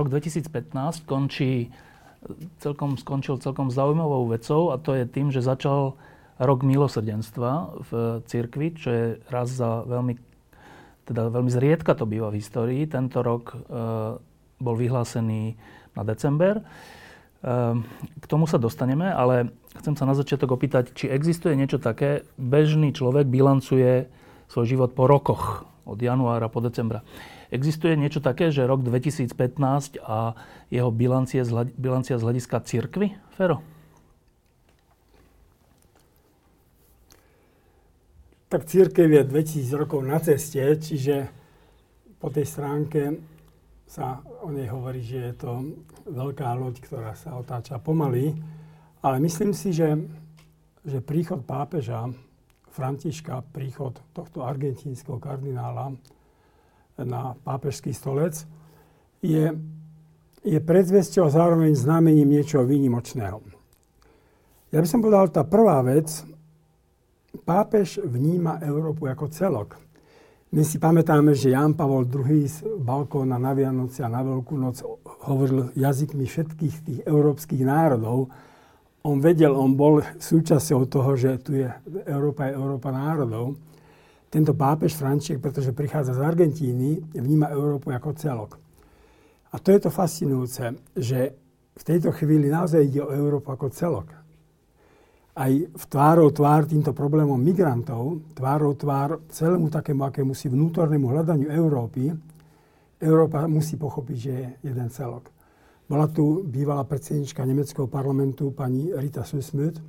rok 2015 končí celkom, skončil celkom zaujímavou vecou a to je tým, že začal rok milosrdenstva v cirkvi, čo je raz za veľmi, teda veľmi zriedka to býva v histórii. Tento rok e, bol vyhlásený na december. E, k tomu sa dostaneme, ale chcem sa na začiatok opýtať, či existuje niečo také, bežný človek bilancuje svoj život po rokoch, od januára po decembra. Existuje niečo také, že rok 2015 a jeho bilancia z hľadiska cirkvy, Fero? tak církev je 2000 rokov na ceste, čiže po tej stránke sa o nej hovorí, že je to veľká loď, ktorá sa otáča pomaly. Ale myslím si, že, že príchod pápeža Františka, príchod tohto argentínskeho kardinála na pápežský stolec je, je predzvesťou a zároveň znamením niečoho výnimočného. Ja by som povedal, tá prvá vec, pápež vníma Európu ako celok. My si pamätáme, že Jan Pavol II z balkóna na Vianoce a na Veľkú noc hovoril jazykmi všetkých tých európskych národov. On vedel, on bol súčasťou toho, že tu je Európa je Európa národov. Tento pápež František, pretože prichádza z Argentíny, vníma Európu ako celok. A to je to fascinujúce, že v tejto chvíli naozaj ide o Európu ako celok aj v tvárou tvár týmto problémom migrantov, tvárou tvár celému takému akému si vnútornému hľadaniu Európy, Európa musí pochopiť, že je jeden celok. Bola tu bývalá predsednička nemeckého parlamentu pani Rita Susmut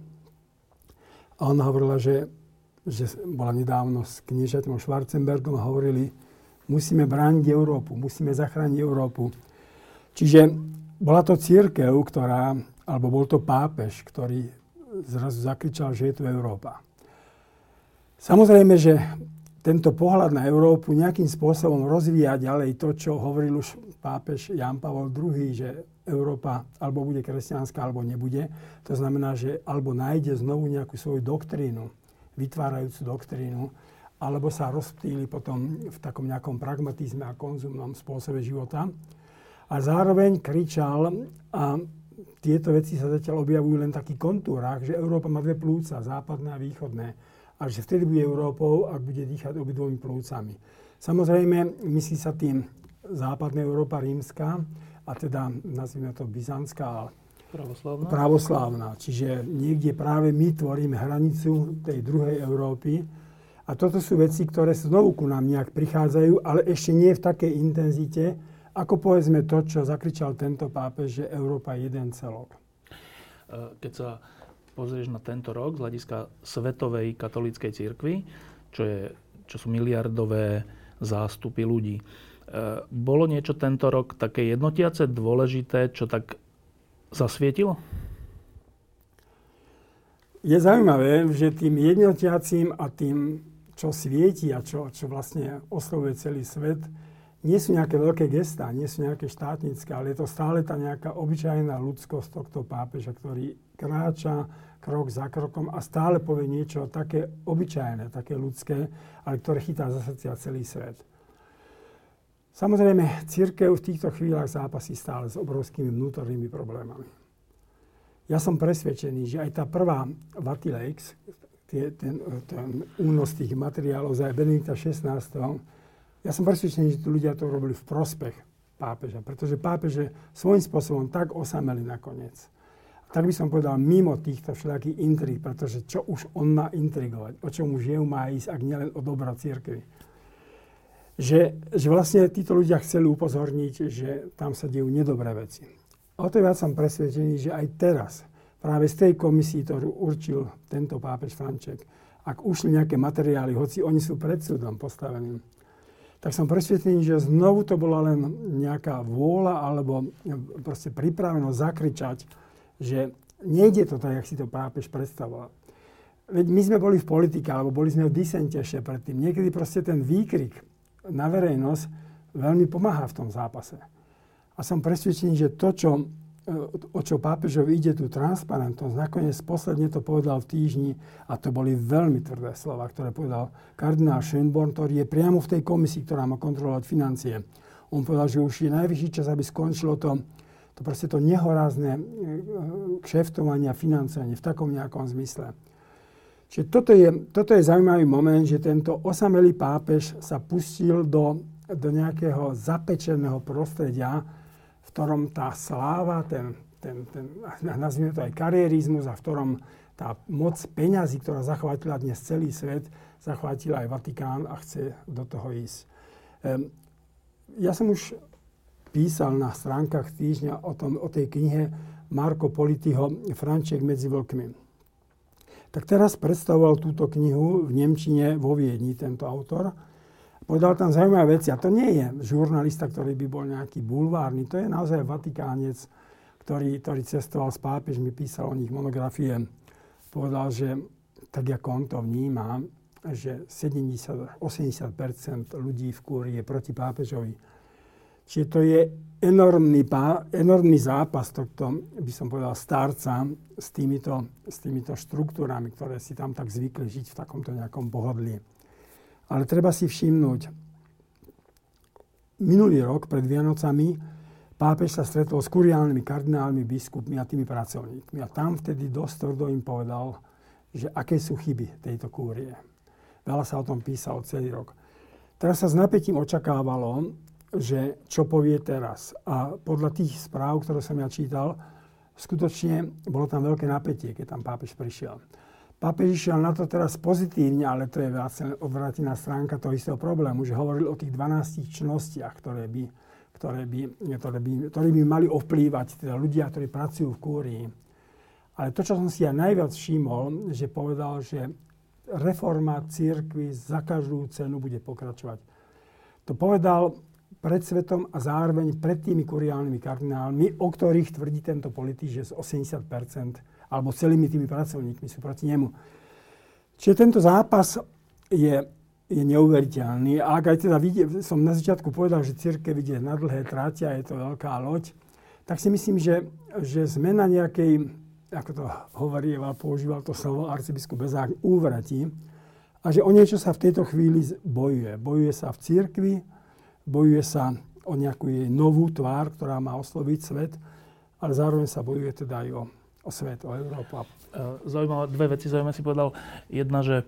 a ona hovorila, že, že bola nedávno s kniežatom Schwarzenbergom a hovorili, musíme brániť Európu, musíme zachrániť Európu. Čiže bola to církev, ktorá, alebo bol to pápež, ktorý zrazu zakričal, že je tu Európa. Samozrejme, že tento pohľad na Európu nejakým spôsobom rozvíja ďalej to, čo hovoril už pápež Jan Pavel II, že Európa alebo bude kresťanská, alebo nebude. To znamená, že alebo nájde znovu nejakú svoju doktrínu, vytvárajúcu doktrínu, alebo sa rozptýli potom v takom nejakom pragmatizme a konzumnom spôsobe života. A zároveň kričal a tieto veci sa zatiaľ objavujú len v takých kontúrach, že Európa má dve plúca, západné a východné. A že vtedy bude Európou, ak bude dýchať obidvomi plúcami. Samozrejme, myslí sa tým západná Európa rímska, a teda nazvime to byzantská Pravoslávna. Pravoslávna. Čiže niekde práve my tvoríme hranicu tej druhej Európy. A toto sú veci, ktoré znovu ku nám nejak prichádzajú, ale ešte nie v takej intenzite, ako povedzme to, čo zakričal tento pápež, že Európa je jeden celok? E, keď sa pozrieš na tento rok z hľadiska Svetovej katolíckej cirkvi, čo, je, čo sú miliardové zástupy ľudí, e, bolo niečo tento rok také jednotiace, dôležité, čo tak zasvietilo? Je zaujímavé, že tým jednotiacím a tým, čo svieti a čo, čo vlastne oslovuje celý svet, nie sú nejaké veľké gestá, nie sú nejaké štátnické, ale je to stále tá nejaká obyčajná ľudskosť tohto pápeža, ktorý kráča krok za krokom a stále povie niečo také obyčajné, také ľudské, ale ktoré chytá za srdcia celý svet. Samozrejme, církev v týchto chvíľach zápasí stále s obrovskými vnútornými problémami. Ja som presvedčený, že aj tá prvá Vatilex, ten, ten únos tých materiálov za Benedikta 16 ja som presvedčený, že tí ľudia to robili v prospech pápeža, pretože pápeže svojím spôsobom tak osameli nakoniec. Tak by som povedal, mimo týchto všetkých intrig, pretože čo už on má intrigovať, o čom už je má ísť, ak nielen o dobro církvy. Že, že vlastne títo ľudia chceli upozorniť, že tam sa dejú nedobré veci. O to viac som presvedčený, že aj teraz, práve z tej komisii, ktorú určil tento pápež Franček, ak ušli nejaké materiály, hoci oni sú pred súdom postaveným, tak som presvedčený, že znovu to bola len nejaká vôľa alebo proste pripravenosť zakričať, že nejde to tak, jak si to pápež predstavoval. Veď my sme boli v politike, alebo boli sme v disente ešte predtým. Niekedy proste ten výkrik na verejnosť veľmi pomáha v tom zápase. A som presvedčený, že to, čo o čo pápežovi ide tú transparentnosť. Nakoniec posledne to povedal v týždni a to boli veľmi tvrdé slova, ktoré povedal kardinál Schönborn, ktorý je priamo v tej komisii, ktorá má kontrolovať financie. On povedal, že už je najvyšší čas, aby skončilo to, to proste to nehorázne e, kšeftovanie a financovanie v takom nejakom zmysle. Čiže toto je, toto je zaujímavý moment, že tento osamelý pápež sa pustil do, do nejakého zapečeného prostredia, v ktorom tá sláva, ten, ten, ten, nazvime to aj karierizmus a v ktorom tá moc peňazí, ktorá zachvátila dnes celý svet, zachvátila aj Vatikán a chce do toho ísť. Um, ja som už písal na stránkach týždňa o, tom, o tej knihe Marko Politiho Franček medzi vlkmi. Tak teraz predstavoval túto knihu v Nemčine vo Viedni, tento autor. Povedal tam zaujímavé veci. A to nie je žurnalista, ktorý by bol nejaký bulvárny. To je naozaj vatikánec, ktorý, ktorý cestoval s pápežmi, písal o nich monografie. Povedal, že tak ako on to vníma, že 70-80% ľudí v kúri je proti pápežovi Čiže to je enormný, enormný zápas tohto, by som povedal, starca s týmito, s týmito štruktúrami, ktoré si tam tak zvykli žiť v takomto nejakom pohodlí. Ale treba si všimnúť, minulý rok pred Vianocami pápež sa stretol s kuriálnymi kardinálmi, biskupmi a tými pracovníkmi. A tam vtedy dosť tvrdo im povedal, že aké sú chyby tejto kúrie. Veľa sa o tom písalo celý rok. Teraz sa s napätím očakávalo, že čo povie teraz. A podľa tých správ, ktoré som ja čítal, skutočne bolo tam veľké napätie, keď tam pápež prišiel. Pápež išiel na to teraz pozitívne, ale to je vlastne odvrátená stránka toho istého problému, že hovoril o tých 12 čnostiach, ktoré by, ktoré by, ktoré by, ktoré by mali ovplývať teda ľudia, ktorí pracujú v kúrii. Ale to, čo som si ja najviac všimol, že povedal, že reforma církvy za každú cenu bude pokračovať. To povedal pred svetom a zároveň pred tými kuriálnymi kardinálmi, o ktorých tvrdí tento politik, že z 80% alebo celými tými pracovníkmi sú proti nemu. Čiže tento zápas je, je neuveriteľný. A ak aj teda vidie, som na začiatku povedal, že církev ide na dlhé tráte a je to veľká loď, tak si myslím, že, že sme na nejakej, ako to hovorí, používal to slovo arcibiskup Bezák, úvratí a že o niečo sa v tejto chvíli bojuje. Bojuje sa v církvi, bojuje sa o nejakú jej novú tvár, ktorá má osloviť svet, ale zároveň sa bojuje teda aj o, o svet, o Európu. E, zaujímavé, dve veci zaujímavé si povedal. Jedna, že e,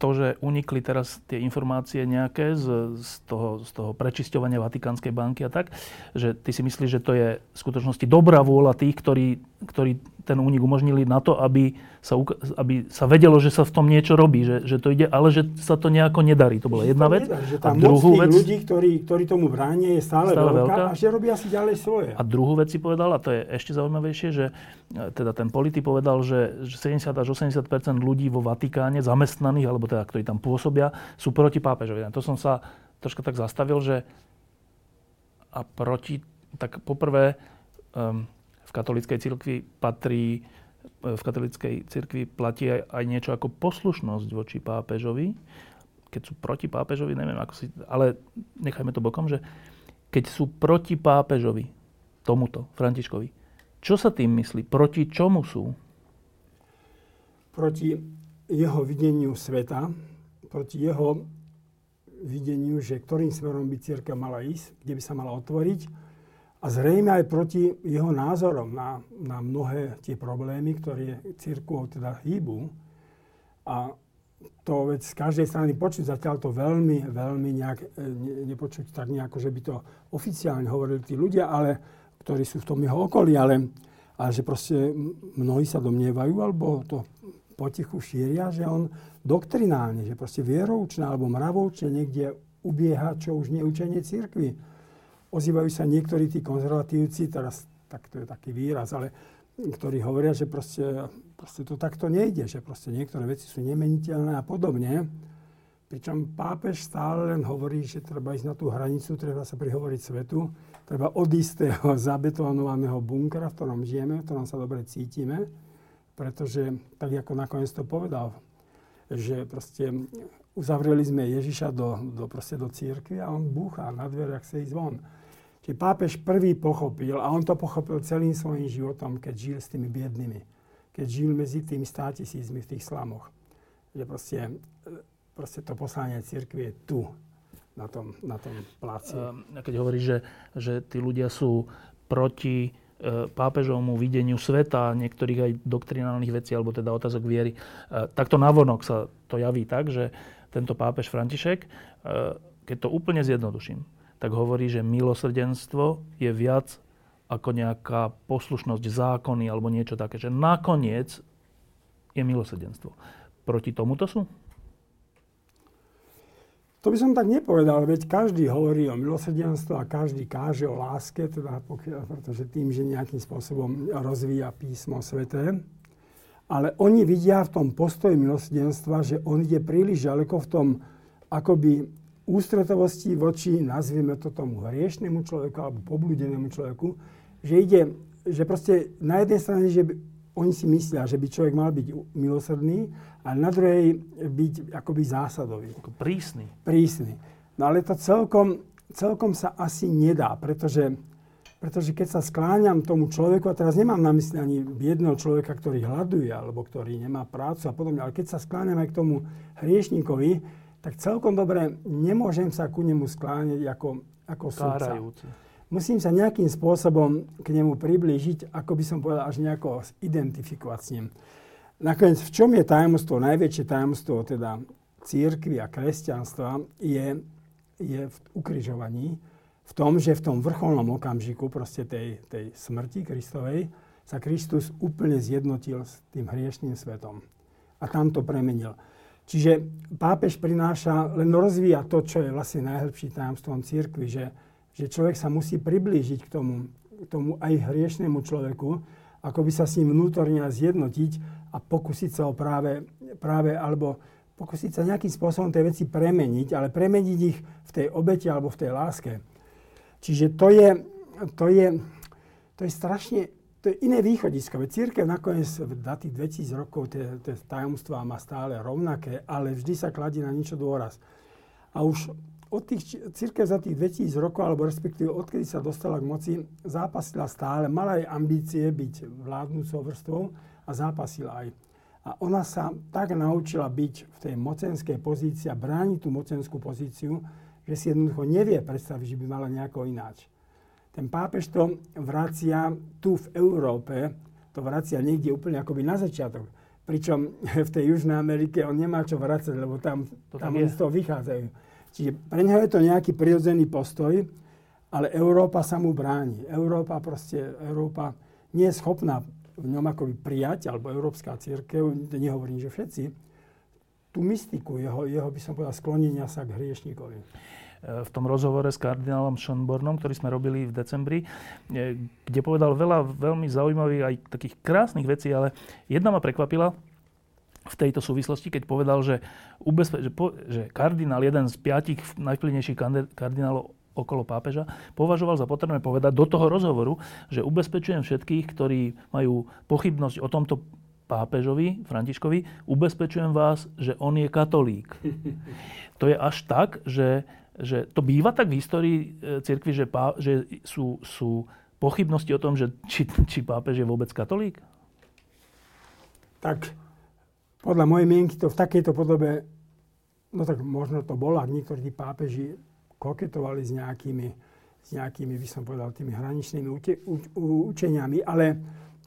to, že unikli teraz tie informácie nejaké z, z, toho, z toho prečisťovania Vatikánskej banky a tak, že ty si myslíš, že to je v skutočnosti dobrá vôľa tých, ktorí, ktorí ten únik umožnili na to, aby sa, aby sa vedelo, že sa v tom niečo robí, že, že to ide, ale že sa to nejako nedarí. To bola jedna vec. Nedá, že tá a druhú vec, ľudí, ktorí, ktorí tomu bránia, je stále, stále veľká, veľká a že robia si ďalej svoje. A druhú vec si povedal, a to je ešte zaujímavejšie, že e, teda ten politik povedal, že 70 až 80% ľudí vo Vatikáne, zamestnaných, alebo teda ktorí tam pôsobia, sú proti pápežovi. To som sa troška tak zastavil, že a proti, tak poprvé, um, v katolíckej cirkvi patrí, v katolíckej cirkvi platí aj, aj niečo ako poslušnosť voči pápežovi. Keď sú proti pápežovi, neviem, ako si... Ale nechajme to bokom, že keď sú proti pápežovi, tomuto, Františkovi, čo sa tým myslí? Proti čomu sú? Proti jeho videniu sveta, proti jeho videniu, že ktorým smerom by církev mala ísť, kde by sa mala otvoriť a zrejme aj proti jeho názorom na, na mnohé tie problémy, ktoré církvou teda hýbu. A to veď z každej strany počuť, zatiaľ to veľmi, veľmi nejak, e, ne, nepočuť tak nejako, že by to oficiálne hovorili tí ľudia, ale, ktorí sú v tom jeho okolí, ale, ale že proste mnohí sa domnievajú, alebo to potichu šíria, že on doktrinálne, že proste vieroučne alebo mravoučne niekde ubieha, čo už nie učenie církvy ozývajú sa niektorí tí konzervatívci, teraz tak to je taký výraz, ale ktorí hovoria, že proste, proste to takto nejde, že proste niektoré veci sú nemeniteľné a podobne. Pričom pápež stále len hovorí, že treba ísť na tú hranicu, treba sa prihovoriť svetu, treba odísť z toho zabetonovaného bunkra, v ktorom žijeme, v ktorom sa dobre cítime, pretože tak ako nakoniec to povedal, že proste uzavreli sme Ježiša do, do, proste do církvy a on búcha na ak sa ísť von. Čiže pápež prvý pochopil, a on to pochopil celým svojim životom, keď žil s tými biednými. Keď žil medzi tými tisícmi v tých slamoch. Že proste, proste to poslanie církvy je tu. na tom, na tom pláci. A keď hovoríš, že, že tí ľudia sú proti e, pápežovmu videniu sveta, niektorých aj doktrinálnych vecí, alebo teda otázok viery, e, takto navonok sa to javí tak, že tento pápež František, e, keď to úplne zjednoduším, tak hovorí, že milosrdenstvo je viac ako nejaká poslušnosť zákony alebo niečo také, že nakoniec je milosrdenstvo. Proti tomuto sú? To by som tak nepovedal, veď každý hovorí o milosrdenstve a každý káže o láske, teda pokiaľ, pretože tým, že nejakým spôsobom rozvíja písmo sveté. Ale oni vidia v tom postoji milosrdenstva, že on ide príliš ďaleko v tom akoby ústretovosti voči, nazvieme to tomu hriešnemu človeku alebo poblúdenému človeku, že ide, že proste na jednej strane, že oni si myslia, že by človek mal byť milosrdný a na druhej byť akoby zásadový. Prísny. Prísny. No ale to celkom, celkom sa asi nedá, pretože, pretože keď sa skláňam tomu človeku, a teraz nemám na mysli ani jedného človeka, ktorý hľaduje alebo ktorý nemá prácu a podobne, ale keď sa skláňam aj k tomu hriešnikovi, tak celkom dobre nemôžem sa ku nemu skláňať ako, ako sudca. Musím sa nejakým spôsobom k nemu priblížiť, ako by som povedal, až nejako identifikovať s ním. Nakoniec, v čom je tajomstvo, najväčšie tajomstvo teda církvy a kresťanstva je, je v ukrižovaní, v tom, že v tom vrcholnom okamžiku proste tej, tej smrti Kristovej sa Kristus úplne zjednotil s tým hriešným svetom. A tam to premenil. Čiže pápež prináša, len rozvíja to, čo je vlastne najhĺbší tajomstvom církvy, že, že človek sa musí priblížiť k tomu, k tomu aj hriešnemu človeku, ako by sa s ním vnútorne zjednotiť a pokúsiť sa ho práve, práve alebo pokúsiť sa nejakým spôsobom tie veci premeniť, ale premeniť ich v tej obete alebo v tej láske. Čiže to je, to je, to je strašne, to je iné východisko. Veď církev nakoniec za tých 2000 rokov tie, tie tajomstvá má stále rovnaké, ale vždy sa kladí na niečo dôraz. A už od tých, církev za tých 2000 rokov, alebo respektíve odkedy sa dostala k moci, zápasila stále, mala aj ambície byť vládnúcou vrstvou a zápasila aj. A ona sa tak naučila byť v tej mocenskej pozícii a brániť tú mocenskú pozíciu, že si jednoducho nevie predstaviť, že by mala nejako ináč. Ten pápež to vracia tu v Európe, to vracia niekde úplne akoby na začiatok. Pričom v tej Južnej Amerike on nemá čo vracať, lebo tam, tam oni z toho vychádzajú Čiže pre neho je to nejaký prirodzený postoj, ale Európa sa mu bráni. Európa proste, Európa nie je schopná v ňom akoby prijať, alebo Európska církev, nehovorím, že všetci, tú mystiku jeho, jeho by som povedal, sklonenia sa k hriešnikovi. V tom rozhovore s kardinálom Schönbornom, ktorý sme robili v decembri, kde povedal veľa veľmi zaujímavých aj takých krásnych vecí, ale jedna ma prekvapila, v tejto súvislosti, keď povedal, že, ubezpe- že, po- že kardinál, jeden z piatich najvplyvnejších kardinálov okolo pápeža, považoval za potrebné povedať do toho rozhovoru, že ubezpečujem všetkých, ktorí majú pochybnosť o tomto pápežovi, Františkovi, ubezpečujem vás, že on je katolík. To je až tak, že, že to býva tak v histórii e, cirkvi, že, pá, že sú, sú pochybnosti o tom, že či, či pápež je vôbec katolík? Tak podľa mojej mienky to v takejto podobe, no tak možno to bolo, ak niektorí pápeži koketovali s nejakými, s nejakými, by som povedal, tými hraničnými učeniami, ale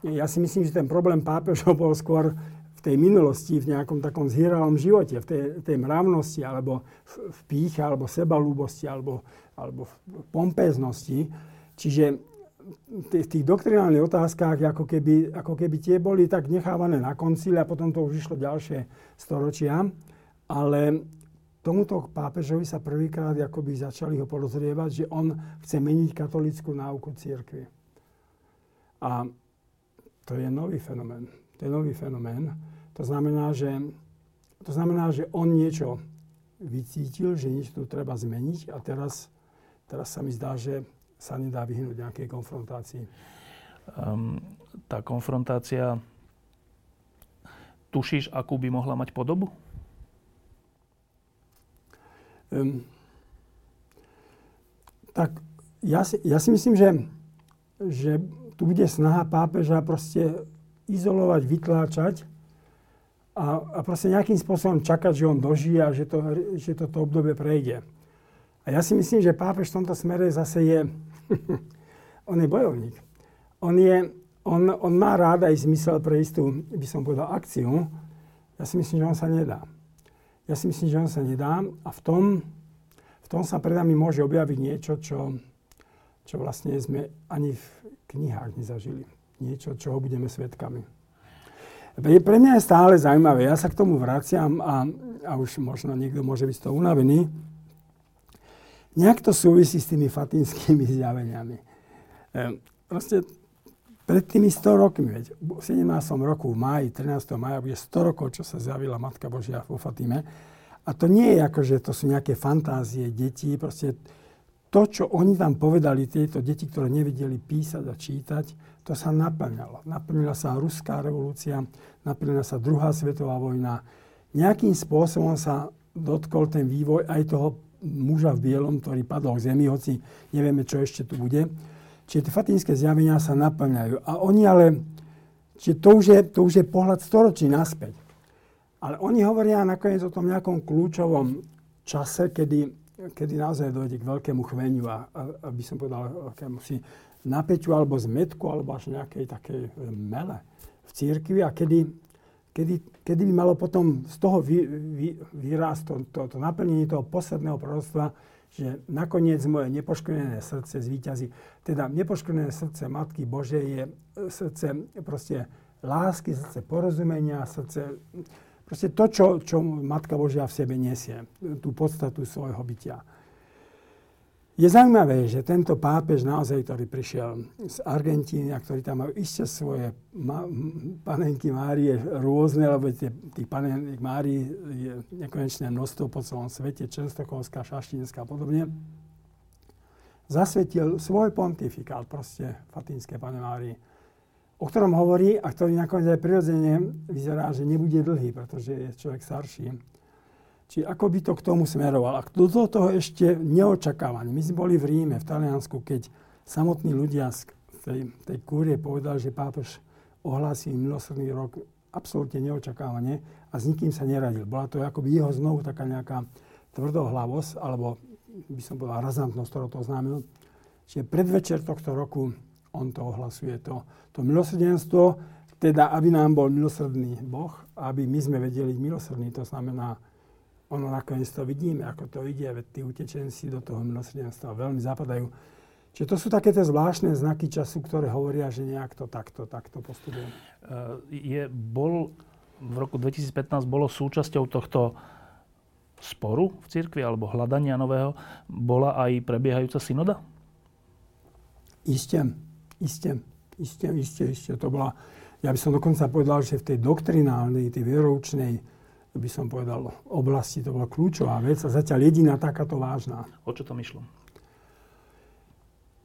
ja si myslím, že ten problém pápežov bol skôr v tej minulosti, v nejakom takom zhýralom živote, v tej, tej mravnosti, alebo v, v píche, alebo sebalúbosti, alebo, alebo v pompeznosti. Čiže v tých doktrinálnych otázkach, ako keby, ako keby tie boli tak nechávané na koncile a potom to už išlo ďalšie storočia. Ale tomuto pápežovi sa prvýkrát akoby začali ho porozrievať, že on chce meniť katolickú náuku církvy. A to je nový fenomén. To je nový fenomén. To znamená, že, to znamená, že on niečo vycítil, že niečo tu treba zmeniť a teraz, teraz sa mi zdá, že sa nedá vyhnúť nejakej konfrontácii. Um, tá konfrontácia, tušíš, akú by mohla mať podobu? Um, tak ja si, ja si myslím, že, že tu bude snaha pápeža proste izolovať, vytláčať a, a proste nejakým spôsobom čakať, že on dožije a že, to, že toto obdobie prejde. A ja si myslím, že pápež v tomto smere zase je, on je bojovník. On, je, on, on má rád aj zmysel pre istú, by som povedal, akciu. Ja si myslím, že on sa nedá. Ja si myslím, že on sa nedá a v tom, v tom sa pred nami môže objaviť niečo, čo, čo vlastne sme ani v knihách nezažili. Niečo, čoho budeme svetkami. Pre mňa je stále zaujímavé, ja sa k tomu vraciam a, a už možno niekto môže byť z toho unavený. Nejak to súvisí s tými fatinskými zjaveniami. E, proste pred tými 100 rokmi, veď, v 17. roku, v máji, 13. maja, bude 100 rokov, čo sa zjavila Matka Božia vo Fatime. A to nie je ako, že to sú nejaké fantázie detí, proste to, čo oni tam povedali, tieto deti, ktoré nevedeli písať a čítať, to sa naplňalo. Naplnila sa ruská revolúcia, naplnila sa druhá svetová vojna. Nejakým spôsobom sa dotkol ten vývoj aj toho muža v bielom, ktorý padol k zemi, hoci nevieme, čo ešte tu bude. Čiže tie fatinské zjavenia sa naplňajú. A oni ale, čiže to už je, to už je pohľad storočí naspäť. Ale oni hovoria nakoniec o tom nejakom kľúčovom čase, kedy kedy naozaj dojde k veľkému chveniu a, a, by som povedal, akému si napäťu alebo zmetku alebo až nejakej takej e, mele v církvi a kedy, kedy, kedy by malo potom z toho vy, vy, výraz to, to, to naplnenie toho posledného proroctva, že nakoniec moje nepoškodené srdce zvýťazí. Teda nepoškodené srdce Matky Božej je e, srdce proste lásky, srdce porozumenia, srdce Proste to, čo, čo Matka Božia v sebe nesie, tú podstatu svojho bytia. Je zaujímavé, že tento pápež naozaj, ktorý prišiel z Argentíny a ktorý tam má ešte svoje ma- panenky Márie rôzne, lebo tie, tých panenek Márií je nekonečné množstvo po celom svete, Čenstochovská, Šaštínska a podobne, zasvetil svoj pontifikát proste Fatinské pane Márii o ktorom hovorí a ktorý nakoniec aj prirodzene vyzerá, že nebude dlhý, pretože je človek starší. Či ako by to k tomu smeroval. A do toho ešte neočakávanie. My sme boli v Ríme, v Taliansku, keď samotní ľudia z tej, tej kúrie povedali, že pápež ohlási milosrdný rok absolútne neočakávanie a s nikým sa neradil. Bola to akoby jeho znovu taká nejaká tvrdohlavosť, alebo by som povedal razantnosť, ktorou to oznámil. Čiže predvečer tohto roku on to ohlasuje, to, to milosrdenstvo, teda aby nám bol milosrdný Boh, aby my sme vedeli milosrdný, to znamená, ono nakoniec to vidíme, ako to ide, veď tí utečenci do toho milosrdenstva veľmi zapadajú. Čiže to sú také tie zvláštne znaky času, ktoré hovoria, že nejak to takto, takto postupuje. Je, bol, v roku 2015 bolo súčasťou tohto sporu v cirkvi alebo hľadania nového, bola aj prebiehajúca synoda? Isté. Isté, isté, isté, isté. To bola, ja by som dokonca povedal, že v tej doktrinálnej, tej vieroučnej, by som povedal, oblasti to bola kľúčová vec a zatiaľ jediná takáto vážna. O čo to myšlo?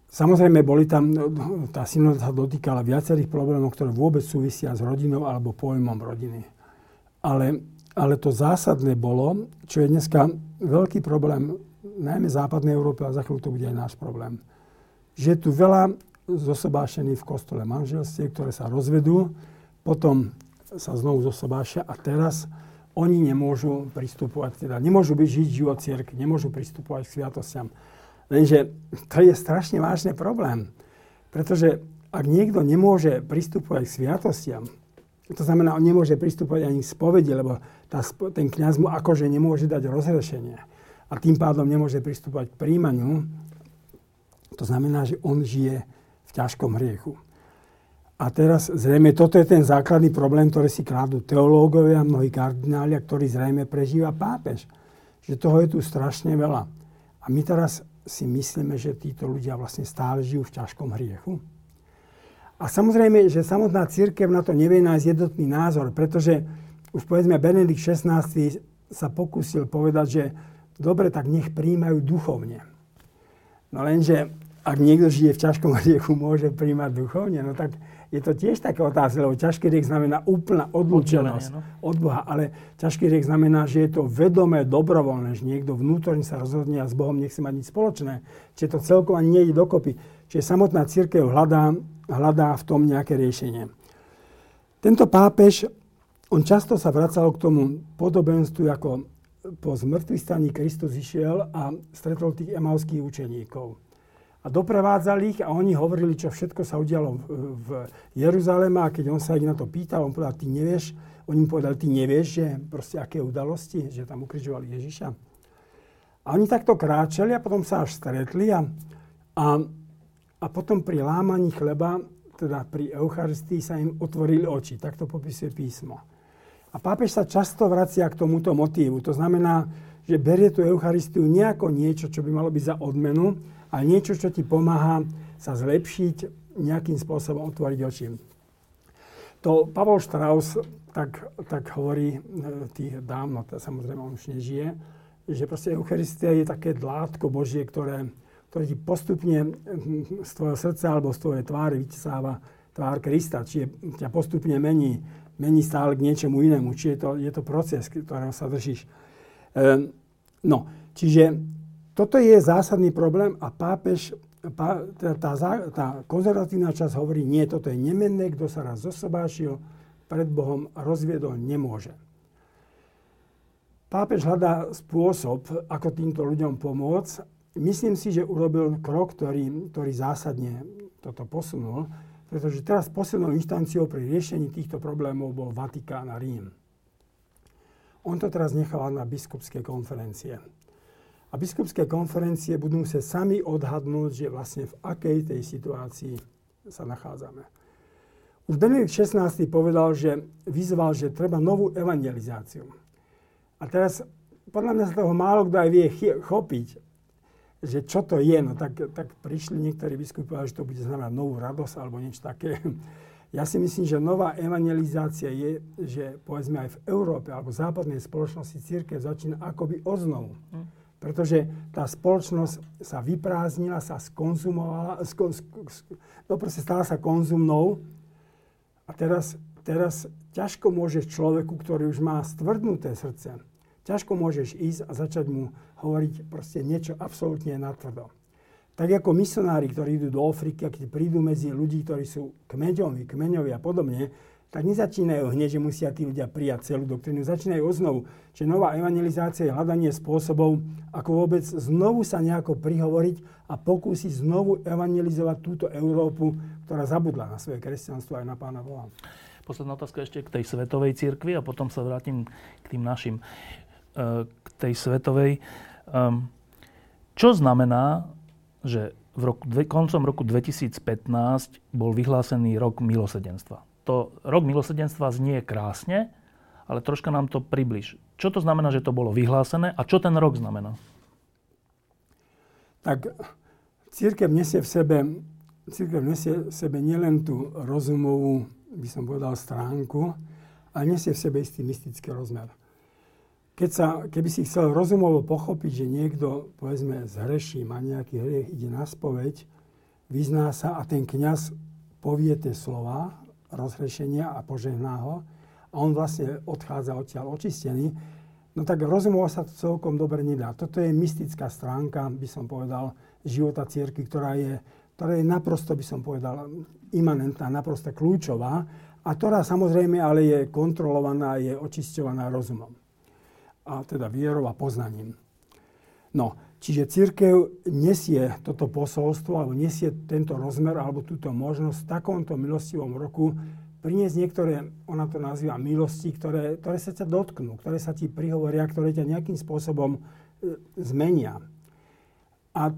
Samozrejme, boli tam, tá synoda sa dotýkala viacerých problémov, ktoré vôbec súvisia s rodinou alebo pojmom rodiny. Ale, ale to zásadné bolo, čo je dneska veľký problém, najmä západnej Európe a za chvíľu to bude aj náš problém. Že je tu veľa zosobášení v kostole manželstve, ktoré sa rozvedú, potom sa znovu zosobášia a teraz oni nemôžu pristupovať, teda nemôžu byť žiť život cirkvi, nemôžu pristupovať k sviatostiam. Lenže to je strašne vážny problém, pretože ak niekto nemôže pristupovať k sviatostiam, to znamená, on nemôže pristupovať ani k spovedi, lebo tá, ten kniaz mu akože nemôže dať rozrešenie. A tým pádom nemôže pristupovať k príjmaniu. To znamená, že on žije v ťažkom hriechu. A teraz zrejme toto je ten základný problém, ktorý si kladú teológovia, mnohí kardináli, ktorý zrejme prežíva pápež. Že toho je tu strašne veľa. A my teraz si myslíme, že títo ľudia vlastne stále žijú v ťažkom hriechu. A samozrejme, že samotná církev na to nevie nájsť jednotný názor, pretože už povedzme Benedikt XVI sa pokúsil povedať, že dobre, tak nech príjmajú duchovne. No lenže ak niekto žije v ťažkom hriechu, môže príjmať duchovne, no tak je to tiež také otázka, lebo ťažký hriech znamená úplná odlučenosť no. od Boha, ale ťažký hriech znamená, že je to vedomé, dobrovoľné, že niekto vnútorne sa rozhodne a s Bohom nechce mať nič spoločné. Čiže to celkovo ani nejde dokopy. Čiže samotná církev hľadá, hľadá v tom nejaké riešenie. Tento pápež, on často sa vracal k tomu podobenstvu, ako po zmrtvých staní Kristus išiel a stretol tých emauských učeníkov. A doprevádzali ich a oni hovorili, čo všetko sa udialo v, v Jeruzaleme a keď on sa ich na to pýtal, on povedal, ty nevieš, oni mu povedali, ty nevieš, že proste aké udalosti, že tam ukrižovali Ježiša. A oni takto kráčali a potom sa až stretli a, a, a potom pri lámaní chleba, teda pri Eucharistii sa im otvorili oči. Tak to popisuje písmo. A pápež sa často vracia k tomuto motívu. To znamená, že berie tú Eucharistiu nie ako niečo, čo by malo byť za odmenu, ale niečo, čo ti pomáha sa zlepšiť, nejakým spôsobom otvoriť oči. To Pavol Strauss tak, tak hovorí, e, tých dávno, to samozrejme on už nežije, že proste Eucharistia je také dlátko Božie, ktoré, ktoré ti postupne hm, z tvojho srdca alebo z tvojej tvári vytesáva tvár Krista, čiže ťa postupne mení, mení stále k niečomu inému, či je to, je to proces, ktorého sa držíš. E, no, čiže toto je zásadný problém a pápež tá, tá, tá konzervatívna časť hovorí, nie, toto je nemenné, kto sa raz zosobášil pred Bohom rozviedol, nemôže. Pápež hľadá spôsob, ako týmto ľuďom pomôcť. Myslím si, že urobil krok, ktorý, ktorý zásadne toto posunul, pretože teraz poslednou inštanciou pri riešení týchto problémov bol Vatikán a Rím. On to teraz nechal na biskupské konferencie. A biskupské konferencie budú musieť sami odhadnúť, že vlastne v akej tej situácii sa nachádzame. Už Benedikt XVI povedal, že vyzval, že treba novú evangelizáciu. A teraz podľa mňa sa toho málo kto aj vie chopiť, že čo to je. No tak, tak prišli niektorí biskupy že to bude znamenať novú radosť alebo niečo také. Ja si myslím, že nová evangelizácia je, že povedzme aj v Európe alebo v západnej spoločnosti církev začína akoby oznovu. Hm. Pretože tá spoločnosť sa vyprázdnila, sa skonzumovala, sko, sko, no proste stala sa konzumnou. A teraz, teraz ťažko môžeš človeku, ktorý už má stvrdnuté srdce, ťažko môžeš ísť a začať mu hovoriť proste niečo absolútne natvrdo. Tak ako misionári, ktorí idú do Afriky a keď prídu medzi ľudí, ktorí sú kmeňoví, kmeňoví a podobne, tak nezačínajú hneď, že musia tí ľudia prijať celú doktrínu. Začínajú oznovu. Čiže nová evangelizácia je hľadanie spôsobov, ako vôbec znovu sa nejako prihovoriť a pokúsiť znovu evangelizovať túto Európu, ktorá zabudla na svoje kresťanstvo aj na Pána Boha. Posledná otázka ešte k tej svetovej cirkvi a potom sa vrátim k tým našim. E, k tej svetovej. Ehm, čo znamená, že v roku, koncom roku 2015 bol vyhlásený rok milosedenstva? To rok milosedenstva znie krásne, ale troška nám to približ. Čo to znamená, že to bolo vyhlásené a čo ten rok znamená? Tak církev nesie v sebe, církev nesie v sebe nielen tú rozumovú, by som povedal, stránku, ale nesie v sebe istý mystický rozmer. Keď sa, keby si chcel rozumovo pochopiť, že niekto, povedzme, zhreší, má nejaký hriech, ide na spoveď, vyzná sa a ten kňaz povie tie slova, rozhrešenia a požehná ho a on vlastne odchádza odtiaľ očistený, no tak rozumovo sa to celkom dobre nedá. Toto je mystická stránka, by som povedal, života círky, ktorá je, ktorá je naprosto, by som povedal, imanentná, naprosto kľúčová a ktorá samozrejme ale je kontrolovaná, je očisťovaná rozumom. A teda vierou a poznaním. No, Čiže církev nesie toto posolstvo, alebo nesie tento rozmer, alebo túto možnosť v takomto milostivom roku priniesť niektoré, ona to nazýva milosti, ktoré, ktoré sa ťa dotknú, ktoré sa ti prihovoria, ktoré ťa nejakým spôsobom e, zmenia. A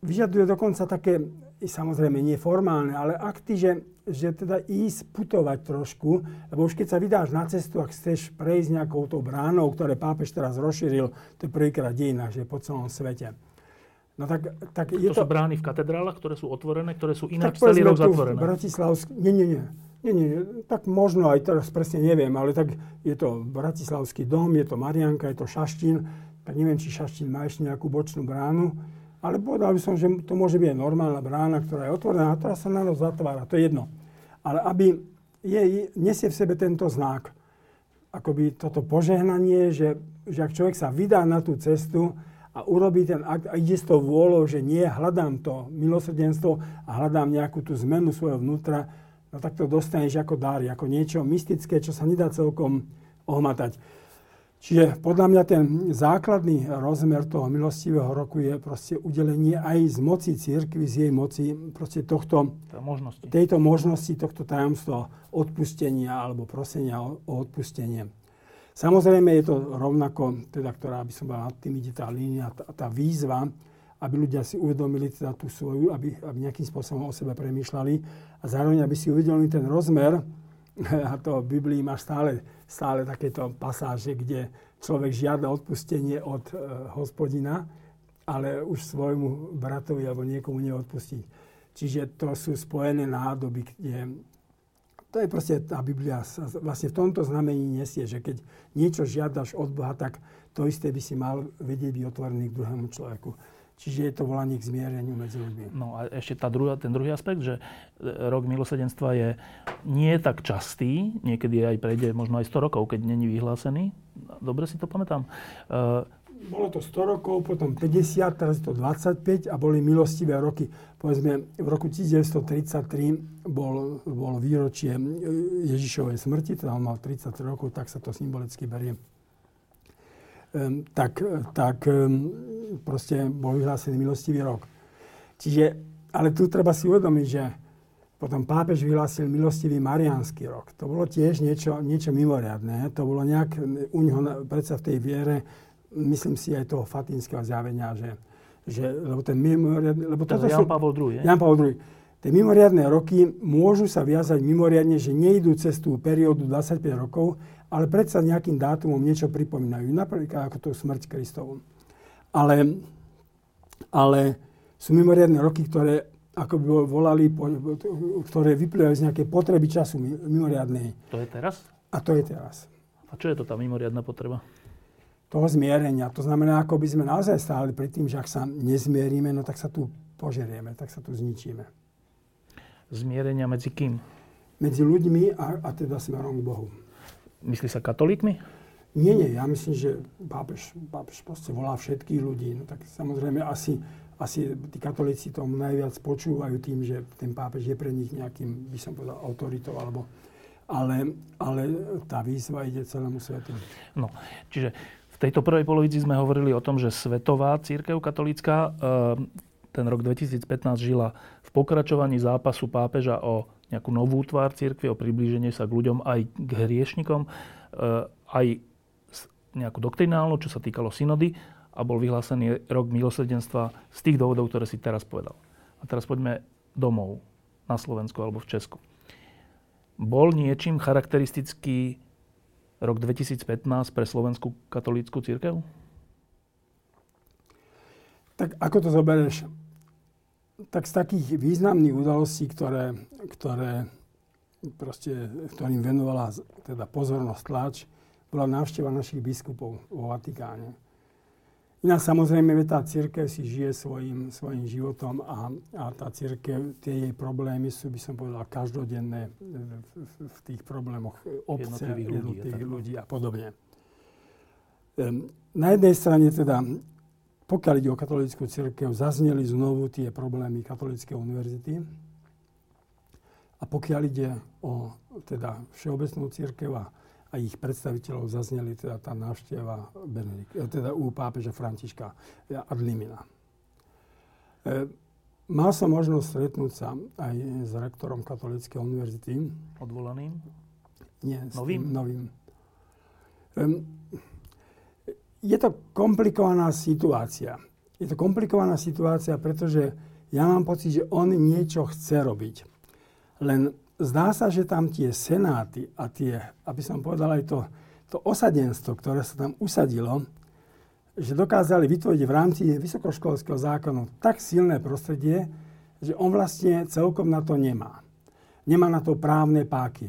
vyžaduje dokonca také, samozrejme nie formálne, ale akty, že že teda ísť putovať trošku, lebo už keď sa vydáš na cestu, ak chceš prejsť nejakou tou bránou, ktoré pápež teraz rozšíril, to je prvýkrát dejina, že po celom svete. No tak, tak je to, to sú brány v katedrálach, ktoré sú otvorené, ktoré sú ináč celý rok zatvorené. Bratislavsk... Nie, nie, nie. Nie, nie, tak možno aj teraz presne neviem, ale tak je to Bratislavský dom, je to Marianka, je to Šaštín, tak neviem, či Šaštín má ešte nejakú bočnú bránu. Ale povedal by som, že to môže byť normálna brána, ktorá je otvorená a ktorá sa na noc zatvára. To je jedno. Ale aby je, nesie v sebe tento znak, akoby toto požehnanie, že, že ak človek sa vydá na tú cestu a urobí ten akt a ide s tou vôľou, že nie, hľadám to milosrdenstvo a hľadám nejakú tú zmenu svojho vnútra, no tak to dostaneš ako dar, ako niečo mystické, čo sa nedá celkom ohmatať. Čiže podľa mňa ten základný rozmer toho milostivého roku je proste udelenie aj z moci církvy, z jej moci, proste tohto, možnosti. tejto možnosti, tohto tajomstva odpustenia alebo prosenia o, o odpustenie. Samozrejme je to rovnako, teda, ktorá by som bola nad tým ide tá línia, tá, tá výzva, aby ľudia si uvedomili teda tú svoju, aby, aby nejakým spôsobom o sebe premýšľali a zároveň, aby si uvedomili ten rozmer, a to v Biblii máš stále, stále takéto pasáže, kde človek žiada odpustenie od e, hospodina, ale už svojmu bratovi alebo niekomu neodpustí. Čiže to sú spojené nádoby, kde to je proste tá Biblia vlastne v tomto znamení nesie, že keď niečo žiadaš od Boha, tak to isté by si mal vedieť byť otvorený k druhému človeku. Čiže je to volanie k zmiereniu medzi ľuďmi. No a ešte tá druhá, ten druhý aspekt, že e, rok milosedenstva je nie tak častý, niekedy aj prejde možno aj 100 rokov, keď není vyhlásený. Dobre si to pamätám. Uh, bolo to 100 rokov, potom 50, teraz je to 25 a boli milostivé roky. Povedzme, v roku 1933 bol, bol výročie Ježišovej smrti, teda on mal 33 rokov, tak sa to symbolicky berie tak, tak proste bol vyhlásený milostivý rok. Čiže, ale tu treba si uvedomiť, že potom pápež vyhlásil milostivý mariánsky rok. To bolo tiež niečo, niečo mimoriadné. To bolo nejak u neho predsa v tej viere, myslím si aj toho fatínskeho zjavenia, že, že lebo ten mimoriadný... Lebo toto Jan Pavel II, Jan Pavel II. Tie mimoriadné roky môžu sa viazať mimoriadne, že nejdú cez tú periódu 25 rokov, ale predsa nejakým dátumom niečo pripomínajú. Napríklad ako tú smrť Kristovu. Ale, ale sú mimoriadne roky, ktoré ako by volali, ktoré vyplývajú z nejakej potreby času mimoriadnej. To je teraz? A to je teraz. A čo je to tá mimoriadná potreba? Toho zmierenia. To znamená, ako by sme naozaj stáli pri tým, že ak sa nezmierime, no tak sa tu požerieme, tak sa tu zničíme. Zmierenia medzi kým? Medzi ľuďmi a, a teda smerom k Bohu. Myslí sa katolíkmi? Nie, nie. Ja myslím, že pápež, pápež proste volá všetkých ľudí. No tak samozrejme asi, asi tí katolíci tomu najviac počúvajú tým, že ten pápež je pre nich nejakým, by som povedal, autoritou alebo ale, ale tá výzva ide celému svetu. No, čiže v tejto prvej polovici sme hovorili o tom, že svetová církev katolícka e, ten rok 2015 žila v pokračovaní zápasu pápeža o nejakú novú tvár církvy, o priblíženie sa k ľuďom aj k hriešnikom, e, aj nejakú doktrinálnu, čo sa týkalo synody a bol vyhlásený rok milosrdenstva z tých dôvodov, ktoré si teraz povedal. A teraz poďme domov, na Slovensku alebo v Česku. Bol niečím charakteristický rok 2015 pre slovenskú katolícku církev? Tak ako to zoberieš? tak z takých významných udalostí, ktoré, ktoré proste, ktorým venovala teda pozornosť tlač, bola návšteva našich biskupov vo Vatikáne. Iná samozrejme, tá církev si žije svojim, svojim životom a, a tá církev, tie jej problémy sú, by som povedal, každodenné v, v, v tých problémoch obce, jednotlivých, jednotlivých ľudí, ľudí a podobne. Um, na jednej strane teda pokiaľ ide o katolickú církev, zazneli znovu tie problémy katolíckej univerzity. A pokiaľ ide o teda všeobecnú církev a, a ich predstaviteľov, zazneli teda tá návšteva Benedikt, eh, teda u pápeža Františka Adlimina. E, mal som možnosť stretnúť sa aj s rektorom Katolíckej univerzity. Odvolaným? Nie, novým? novým. E, je to komplikovaná situácia. Je to komplikovaná situácia, pretože ja mám pocit, že on niečo chce robiť. Len zdá sa, že tam tie senáty a tie, aby som povedal aj to, to osadenstvo, ktoré sa tam usadilo, že dokázali vytvoriť v rámci vysokoškolského zákonu tak silné prostredie, že on vlastne celkom na to nemá. Nemá na to právne páky.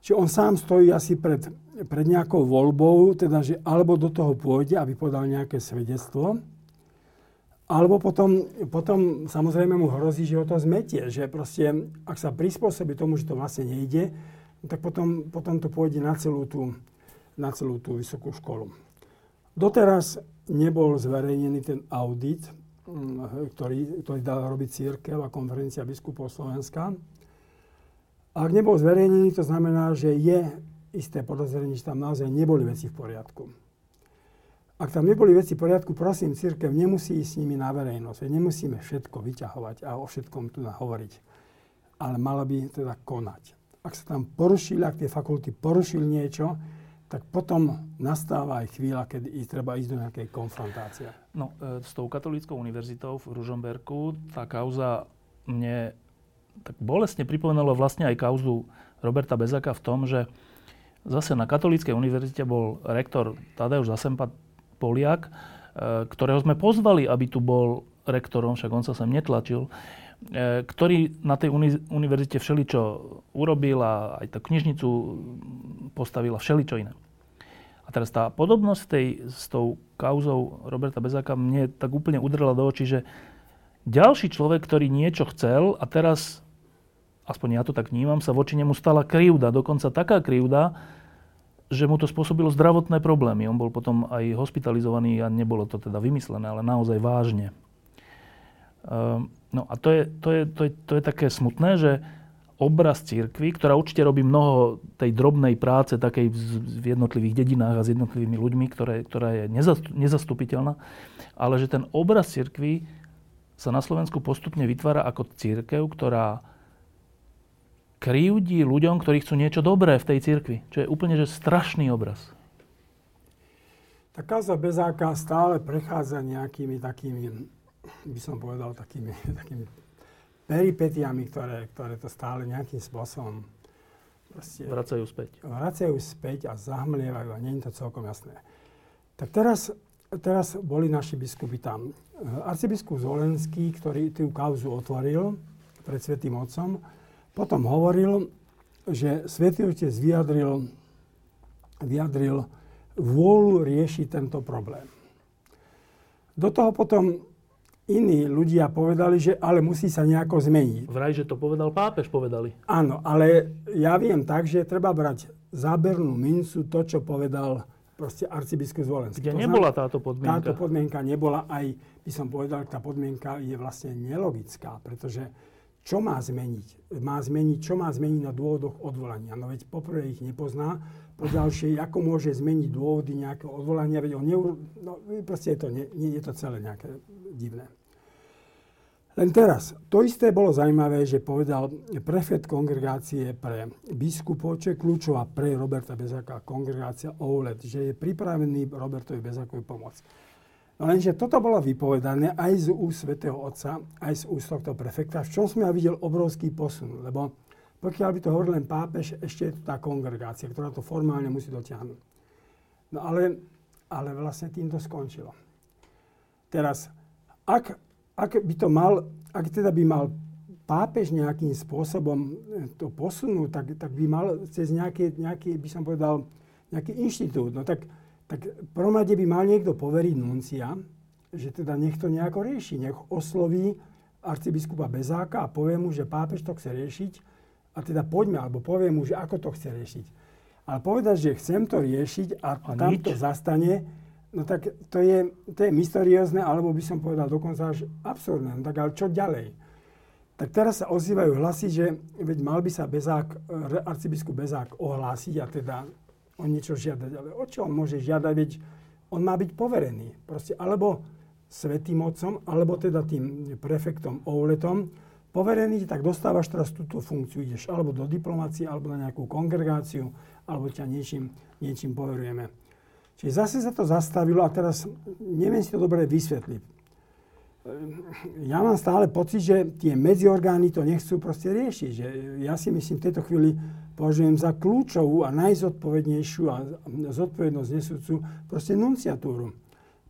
Čiže on sám stojí asi pred pred nejakou voľbou, teda, že alebo do toho pôjde, aby podal nejaké svedectvo, alebo potom, potom samozrejme mu hrozí, že ho to zmetie, že proste, ak sa prispôsobí tomu, že to vlastne nejde, tak potom, potom to pôjde na celú, tú, na celú tú vysokú školu. Doteraz nebol zverejnený ten audit, mm, ktorý, ktorý dala robiť církev a konferencia biskupov Slovenska. Ak nebol zverejnený, to znamená, že je isté podozrenie, že tam naozaj neboli veci v poriadku. Ak tam neboli veci v poriadku, prosím, církev nemusí ísť s nimi na verejnosť. Nemusíme všetko vyťahovať a o všetkom tu hovoriť. Ale mala by teda konať. Ak sa tam porušili, ak tie fakulty porušili niečo, tak potom nastáva aj chvíľa, keď treba ísť do nejakej konfrontácie. No, e, s tou katolíckou univerzitou v Ružomberku tá kauza mne tak bolestne pripomenulo vlastne aj kauzu Roberta Bezaka v tom, že zase na katolíckej univerzite bol rektor Tadeusz Zasempa Poliak, e, ktorého sme pozvali, aby tu bol rektorom, však on sa sem netlačil, e, ktorý na tej univerzite všeličo urobil a aj tú knižnicu postavila všeličo iné. A teraz tá podobnosť tej, s tou kauzou Roberta Bezáka mne tak úplne udrela do očí, že ďalší človek, ktorý niečo chcel a teraz, aspoň ja to tak vnímam, sa voči nemu stala krivda. Dokonca taká krivda, že mu to spôsobilo zdravotné problémy. On bol potom aj hospitalizovaný a nebolo to teda vymyslené, ale naozaj vážne. Ehm, no a to je, to je, to je, to je také smutné, že obraz církvy, ktorá určite robí mnoho tej drobnej práce takej v jednotlivých dedinách a s jednotlivými ľuďmi, ktoré, ktorá je nezastupiteľná, ale že ten obraz církvy sa na Slovensku postupne vytvára ako církev, ktorá krivdí ľuďom, ktorí chcú niečo dobré v tej církvi. Čo je úplne že strašný obraz. Tá kaza Bezáka stále prechádza nejakými takými, by som povedal, takými, takými peripetiami, ktoré, ktoré to stále nejakým spôsobom proste, vracajú späť. Vracajú späť a zahmlievajú a nie je to celkom jasné. Tak teraz, teraz boli naši biskupy tam. Arcibiskup Zvolenský, ktorý tú kauzu otvoril pred Svetým Otcom, potom hovoril, že Svetý Otec vyjadril, vyjadril vôľu riešiť tento problém. Do toho potom iní ľudia povedali, že ale musí sa nejako zmeniť. Vraj, že to povedal pápež, povedali. Áno, ale ja viem tak, že treba brať zábernú mincu to, čo povedal proste arcibiskup Zvolenský. Kde to nebola znamená, táto podmienka? Táto podmienka nebola aj, by som povedal, tá podmienka je vlastne nelogická, pretože čo má zmeniť? Má zmeniť, čo má zmeniť na dôvodoch odvolania? No veď poprvé ich nepozná, po ďalšie, ako môže zmeniť dôvody nejakého odvolania, veď on neur... no, proste je to, nie, nie je to celé nejaké divné. Len teraz, to isté bolo zaujímavé, že povedal prefet kongregácie pre biskupov, čo je kľúčová pre Roberta Bezáka kongregácia OLED, že je pripravený Robertovi Bezákovi pomôcť. No lenže toto bolo vypovedané aj z úst svätého Otca, aj z úst tohto prefekta, v čom som ja videl obrovský posun, lebo pokiaľ by to hovoril len pápež, ešte je to tá kongregácia, ktorá to formálne musí dotiahnuť. No ale, ale vlastne tým to skončilo. Teraz, ak, ak by to mal, ak teda by mal pápež nejakým spôsobom to posunúť, tak, tak by mal cez nejaký, nejaký, by som povedal, nejaký inštitút. No tak, tak prvom by mal niekto poveriť nuncia, že teda nech to nejako rieši. Nech osloví arcibiskupa Bezáka a povie mu, že pápež to chce riešiť a teda poďme, alebo poviem mu, že ako to chce riešiť. Ale povedať, že chcem to riešiť a, a tam nič. to zastane, no tak to je, to je mysteriózne, alebo by som povedal dokonca až absurdné. No tak ale čo ďalej? Tak teraz sa ozývajú hlasy, že veď mal by sa Bezák, arcibiskup Bezák ohlásiť a teda o niečo žiadať. Ale o čo on môže žiadať? Veď on má byť poverený. Proste alebo svetým otcom, alebo teda tým prefektom Ouletom, poverený, tak dostávaš teraz túto funkciu. Ideš alebo do diplomácie, alebo na nejakú kongregáciu, alebo ťa niečím, niečím poverujeme. Čiže zase sa to zastavilo a teraz neviem si to dobre vysvetliť. Ja mám stále pocit, že tie medziorgány to nechcú proste riešiť. Že ja si myslím v tejto chvíli považujem za kľúčovú a najzodpovednejšiu a zodpovednosť nesúcu proste nunciatúru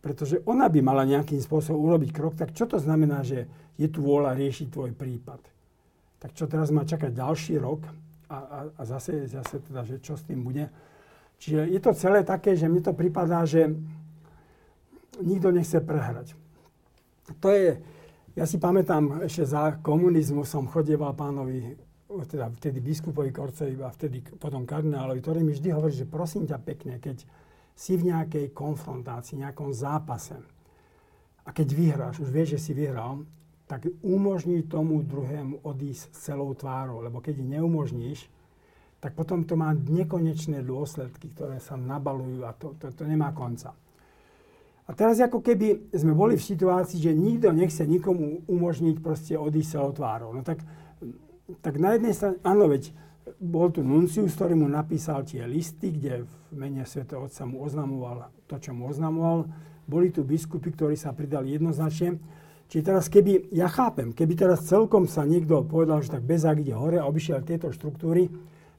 pretože ona by mala nejakým spôsobom urobiť krok, tak čo to znamená, že je tu vôľa riešiť tvoj prípad? Tak čo teraz má čakať ďalší rok a, a, a zase, zase teda, že čo s tým bude? Čiže je to celé také, že mne to pripadá, že nikto nechce prehrať. To je, ja si pamätám, ešte za komunizmu som chodieval pánovi, teda vtedy biskupovi Korcevi a vtedy potom kardinálovi, ktorý mi vždy hovorí, že prosím ťa pekne, keď si v nejakej konfrontácii, nejakom zápase a keď vyhráš, už vieš, že si vyhral, tak umožní tomu druhému odísť celou tvárou. Lebo keď neumožníš, tak potom to má nekonečné dôsledky, ktoré sa nabalujú a to, to, to nemá konca. A teraz ako keby sme boli v situácii, že nikto nechce nikomu umožniť proste odísť sa otvárov. No tak, tak na jednej strane, áno, veď bol tu Nuncius, ktorý mu napísal tie listy, kde v mene Sv. Otca mu oznamoval to, čo mu oznamoval. Boli tu biskupy, ktorí sa pridali jednoznačne. Čiže teraz keby, ja chápem, keby teraz celkom sa niekto povedal, že tak bezák ide hore a obišiel tieto štruktúry,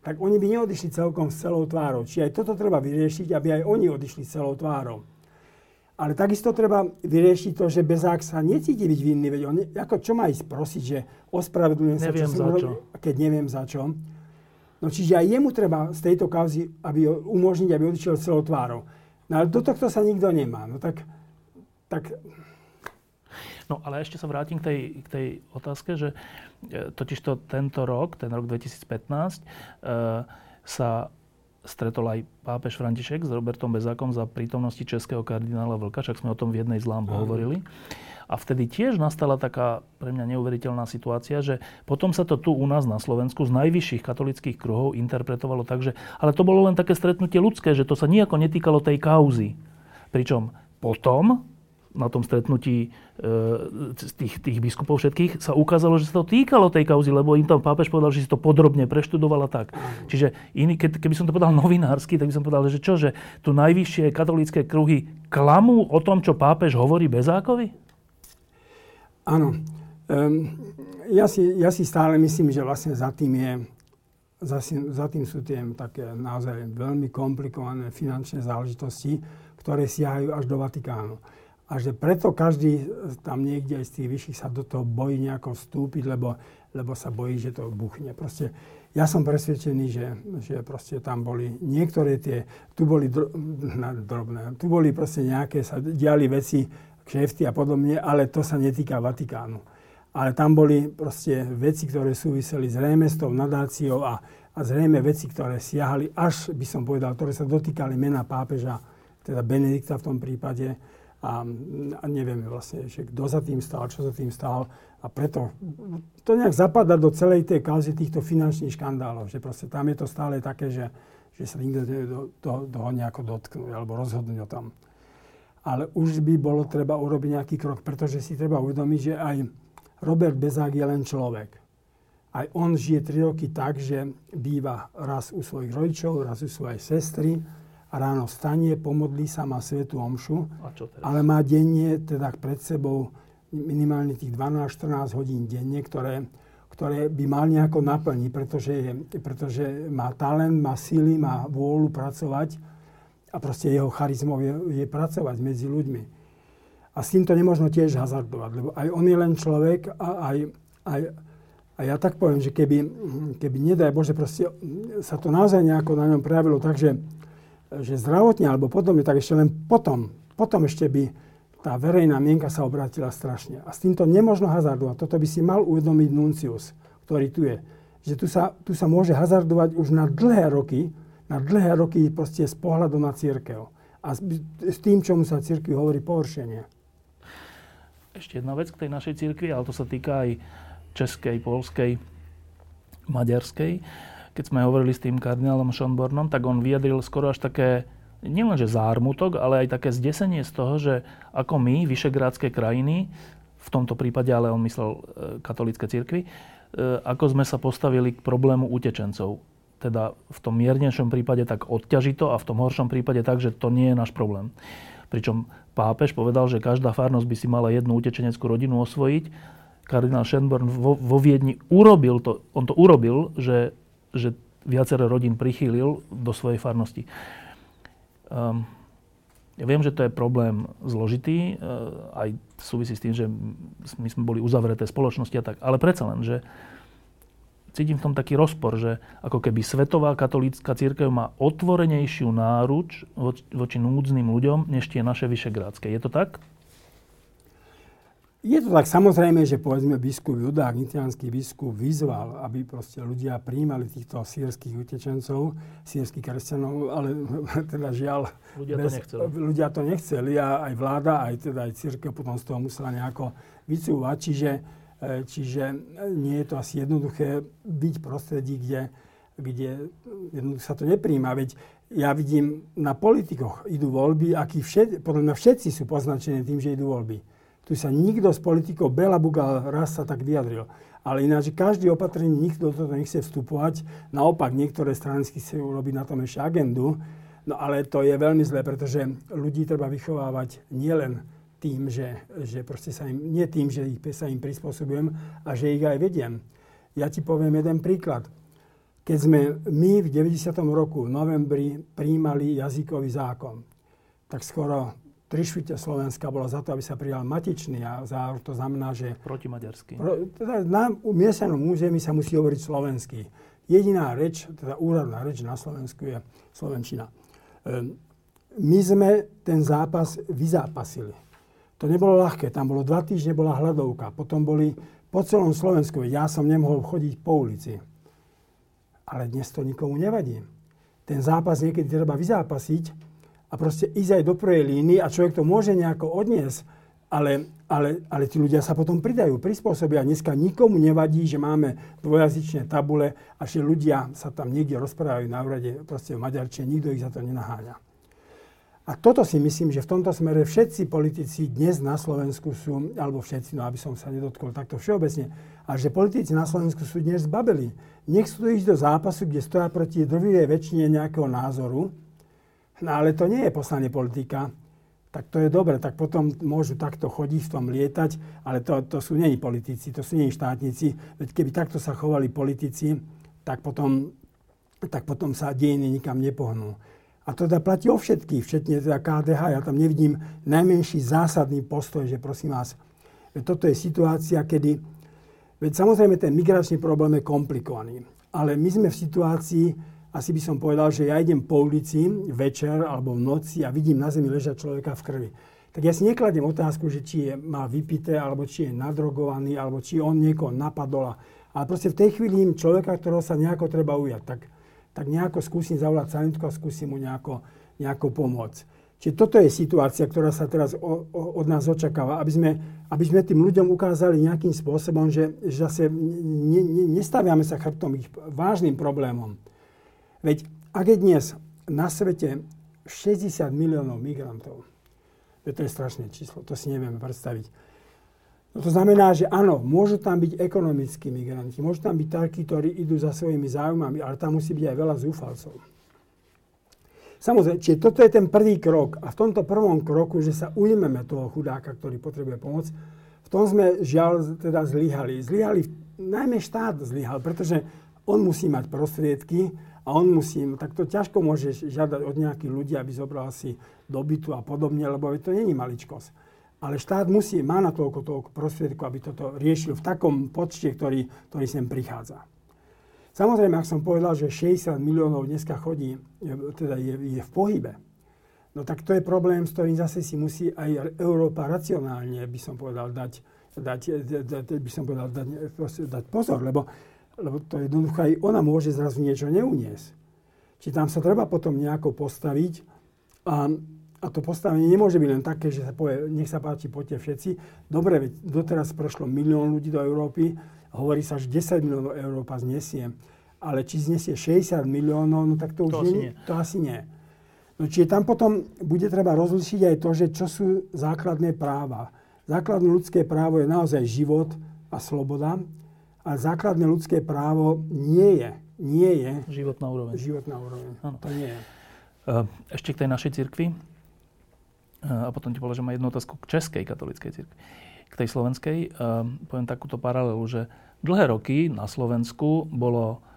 tak oni by neodišli celkom s celou tvárou. Čiže aj toto treba vyriešiť, aby aj oni odišli s celou tvárou. Ale takisto treba vyriešiť to, že Bezák sa necíti byť vinný. Veď on, ako čo má ísť prosiť, že ospravedlňujem sa, čo som urobil, keď neviem za čo. No čiže aj jemu treba z tejto kauzy aby umožniť, aby odišiel celou tvárou. No ale do tohto sa nikto nemá. No tak, tak No ale ešte sa vrátim k tej, k tej otázke, že e, totižto tento rok, ten rok 2015, e, sa stretol aj pápež František s Robertom Bezákom za prítomnosti českého kardinála Vlka, však sme o tom v jednej z lámb hovorili. A vtedy tiež nastala taká pre mňa neuveriteľná situácia, že potom sa to tu u nás na Slovensku z najvyšších katolických kruhov interpretovalo tak, že ale to bolo len také stretnutie ľudské, že to sa nejako netýkalo tej kauzy. Pričom potom na tom stretnutí e, tých, tých biskupov všetkých sa ukázalo, že sa to týkalo tej kauzy, lebo im tam pápež povedal, že si to podrobne preštudoval a tak. Čiže iný, keď, keby som to povedal novinársky, tak by som povedal, že čo, že tu najvyššie katolícke kruhy klamú o tom, čo pápež hovorí Bezákovi? Áno. Um, ja, si, ja si stále myslím, že vlastne za tým je za, za tým sú tie také naozaj veľmi komplikované finančné záležitosti, ktoré siahajú až do Vatikánu a že preto každý tam niekde aj z tých vyšších sa do toho bojí nejako vstúpiť, lebo, lebo sa bojí, že to buchne. Proste ja som presvedčený, že, že proste tam boli niektoré tie, tu boli dro, drobné, tu boli proste nejaké, sa diali veci, kšefty a podobne, ale to sa netýka Vatikánu. Ale tam boli proste veci, ktoré súviseli zrejme s tou nadáciou a, a zrejme veci, ktoré siahali až, by som povedal, ktoré sa dotýkali mena pápeža, teda Benedikta v tom prípade a, a nevieme vlastne, že kto za tým stál, čo za tým stál. A preto to nejak zapadá do celej tej kauzy týchto finančných škandálov, že proste tam je to stále také, že, že sa nikto do, do, toho nejako dotknúť alebo rozhodnúť o tom. Ale už by bolo treba urobiť nejaký krok, pretože si treba uvedomiť, že aj Robert Bezák je len človek. Aj on žije tri roky tak, že býva raz u svojich rodičov, raz u svojej sestry, ráno vstanie, pomodlí sa, má svetú omšu, ale má denne teda pred sebou minimálne tých 12-14 hodín denne, ktoré, ktoré by mal nejako naplniť, pretože, je, pretože má talent, má síly, má vôľu pracovať a proste jeho charizmou je, je pracovať medzi ľuďmi. A s týmto nemôžno tiež hazardovať, lebo aj on je len človek a aj, aj a ja tak poviem, že keby, keby nedaj Bože, proste sa to naozaj nejako na ňom prejavilo tak, že že zdravotne alebo podobne, tak ešte len potom, potom ešte by tá verejná mienka sa obrátila strašne. A s týmto nemôžno hazardovať. Toto by si mal uvedomiť Nuncius, ktorý tu je. Že tu sa, tu sa môže hazardovať už na dlhé roky, na dlhé roky proste z pohľadu na církev. A s, s tým, čomu sa církvi hovorí pohoršenie. Ešte jedna vec k tej našej církvi, ale to sa týka aj českej, polskej, maďarskej keď sme hovorili s tým kardinálom Schonbornom, tak on vyjadril skoro až také, nielenže zármutok, ale aj také zdesenie z toho, že ako my, vyšegrádske krajiny, v tomto prípade, ale on myslel e, katolícke cirkvy, e, ako sme sa postavili k problému utečencov. Teda v tom miernejšom prípade tak odťažito a v tom horšom prípade tak, že to nie je náš problém. Pričom pápež povedal, že každá farnosť by si mala jednu utečeneckú rodinu osvojiť. Kardinál Schönborn vo, vo Viedni urobil to, on to urobil, že že viacero rodín prichýlil do svojej farnosti. Um, ja viem, že to je problém zložitý, uh, aj súvisí s tým, že my sme boli uzavreté spoločnosti a tak, ale predsa len, že cítim v tom taký rozpor, že ako keby Svetová katolícka církev má otvorenejšiu náruč voči núdznym ľuďom, než tie naše vyšegrádske. Je to tak? Je to tak samozrejme, že povedzme biskup Judák, nitianský biskup, vyzval, aby proste ľudia príjmali týchto sírskych utečencov, sírskych kresťanov, ale teda žiaľ... Ľudia bez, to nechceli. Ľudia to nechceli a aj vláda, aj teda aj církev potom z toho musela nejako vycúvať. Čiže, e, čiže nie je to asi jednoduché byť v prostredí, kde, kde sa to nepríjma. Veď ja vidím na politikoch idú voľby, akí všet, podľa mňa všetci sú poznačení tým, že idú voľby. Tu sa nikto z politikov, Bela Bugal raz sa tak vyjadril. Ale ináč každý opatrenie, nikto do toho nechce vstupovať. Naopak, niektoré strany chcú robiť na tom ešte agendu. No ale to je veľmi zlé, pretože ľudí treba vychovávať nielen tým, že, že proste sa im, nie tým, že ich, sa im prispôsobujem a že ich aj vediem. Ja ti poviem jeden príklad. Keď sme my v 90. roku v novembri príjmali jazykový zákon, tak skoro tri štvrte Slovenska bola za to, aby sa prijal matičný a za, to znamená, že... Protimaďarský. Pro, teda na miestnom území sa musí hovoriť slovenský. Jediná reč, teda úradná reč na Slovensku je slovenčina. Ehm, my sme ten zápas vyzápasili. To nebolo ľahké, tam bolo dva týždne, bola hľadovka, potom boli po celom Slovensku, ja som nemohol chodiť po ulici. Ale dnes to nikomu nevadí. Ten zápas niekedy treba vyzápasiť a proste ísť aj do prvej líny a človek to môže nejako odniesť, ale, ale, ale tí ľudia sa potom pridajú, prispôsobia. Dneska nikomu nevadí, že máme dvojazyčné tabule a že ľudia sa tam niekde rozprávajú na úrade proste v Maďarčine, nikto ich za to nenaháňa. A toto si myslím, že v tomto smere všetci politici dnes na Slovensku sú, alebo všetci, no aby som sa nedotkol takto všeobecne, a že politici na Slovensku sú dnes zbabeli. Nech sú ísť do zápasu, kde stoja proti drvivej väčšine nejakého názoru, no ale to nie je poslanie politika, tak to je dobre, tak potom môžu takto chodiť, v tom lietať, ale to, to sú není politici, to sú není štátnici. Veď keby takto sa chovali politici, tak potom, tak potom sa dejiny nikam nepohnú. A to teda platí o všetkých, všetne teda KDH. Ja tam nevidím najmenší zásadný postoj, že prosím vás, toto je situácia, kedy... Veď samozrejme ten migračný problém je komplikovaný. Ale my sme v situácii, asi by som povedal, že ja idem po ulici večer alebo v noci a vidím na zemi ležať človeka v krvi. Tak ja si nekladiem otázku, že či je, má vypité, alebo či je nadrogovaný, alebo či on niekoho napadol. Ale proste v tej chvíli človeka, ktorého sa nejako treba ujať. Tak tak nejako skúsim zavolať sanitku a skúsim mu nejako, nejako pomôcť. Čiže toto je situácia, ktorá sa teraz o, o, od nás očakáva, aby sme, aby sme tým ľuďom ukázali nejakým spôsobom, že, že zase ne, ne, nestaviame sa chrbtom ich vážnym problémom. Veď ak je dnes na svete 60 miliónov migrantov, to je strašné číslo, to si nevieme predstaviť No to znamená, že áno, môžu tam byť ekonomickí migranti, môžu tam byť takí, ktorí idú za svojimi záujmami, ale tam musí byť aj veľa zúfalcov. Samozrejme, čiže toto je ten prvý krok. A v tomto prvom kroku, že sa ujmeme toho chudáka, ktorý potrebuje pomoc, v tom sme žiaľ teda zlyhali. Zlyhali, najmä štát zlyhal, pretože on musí mať prostriedky a on musí, tak to ťažko môžeš žiadať od nejakých ľudí, aby zobral si dobytu a podobne, lebo to není maličkosť. Ale štát musí, má na toľko, toľko prostriedku, aby toto riešil v takom počte, ktorý, ktorý sem prichádza. Samozrejme, ak som povedal, že 60 miliónov dneska chodí, teda je, je v pohybe, no tak to je problém, s ktorým zase si musí aj Európa racionálne, by som povedal, dať, dať, dať, by som povedal, dať, dať pozor, lebo, lebo to jednoducho aj ona môže zrazu niečo neuniesť. Či tam sa treba potom nejako postaviť a a to postavenie nemôže byť len také, že sa povie, nech sa páči, poďte všetci. Dobre, veď doteraz prešlo milión ľudí do Európy, hovorí sa, že 10 miliónov Európa znesie. Ale či znesie 60 miliónov, no tak to, to už asi nie, nie. to asi nie. No čiže tam potom bude treba rozlišiť aj to, že čo sú základné práva. Základné ľudské právo je naozaj život a sloboda. A základné ľudské právo nie je, nie je životná úroveň. Životná úroveň. Ano. To nie je. Ešte k tej našej cirkvi a potom ti položím aj jednu otázku k Českej katolíckej cirkvi. K tej slovenskej poviem takúto paralelu, že dlhé roky na Slovensku bolo, e,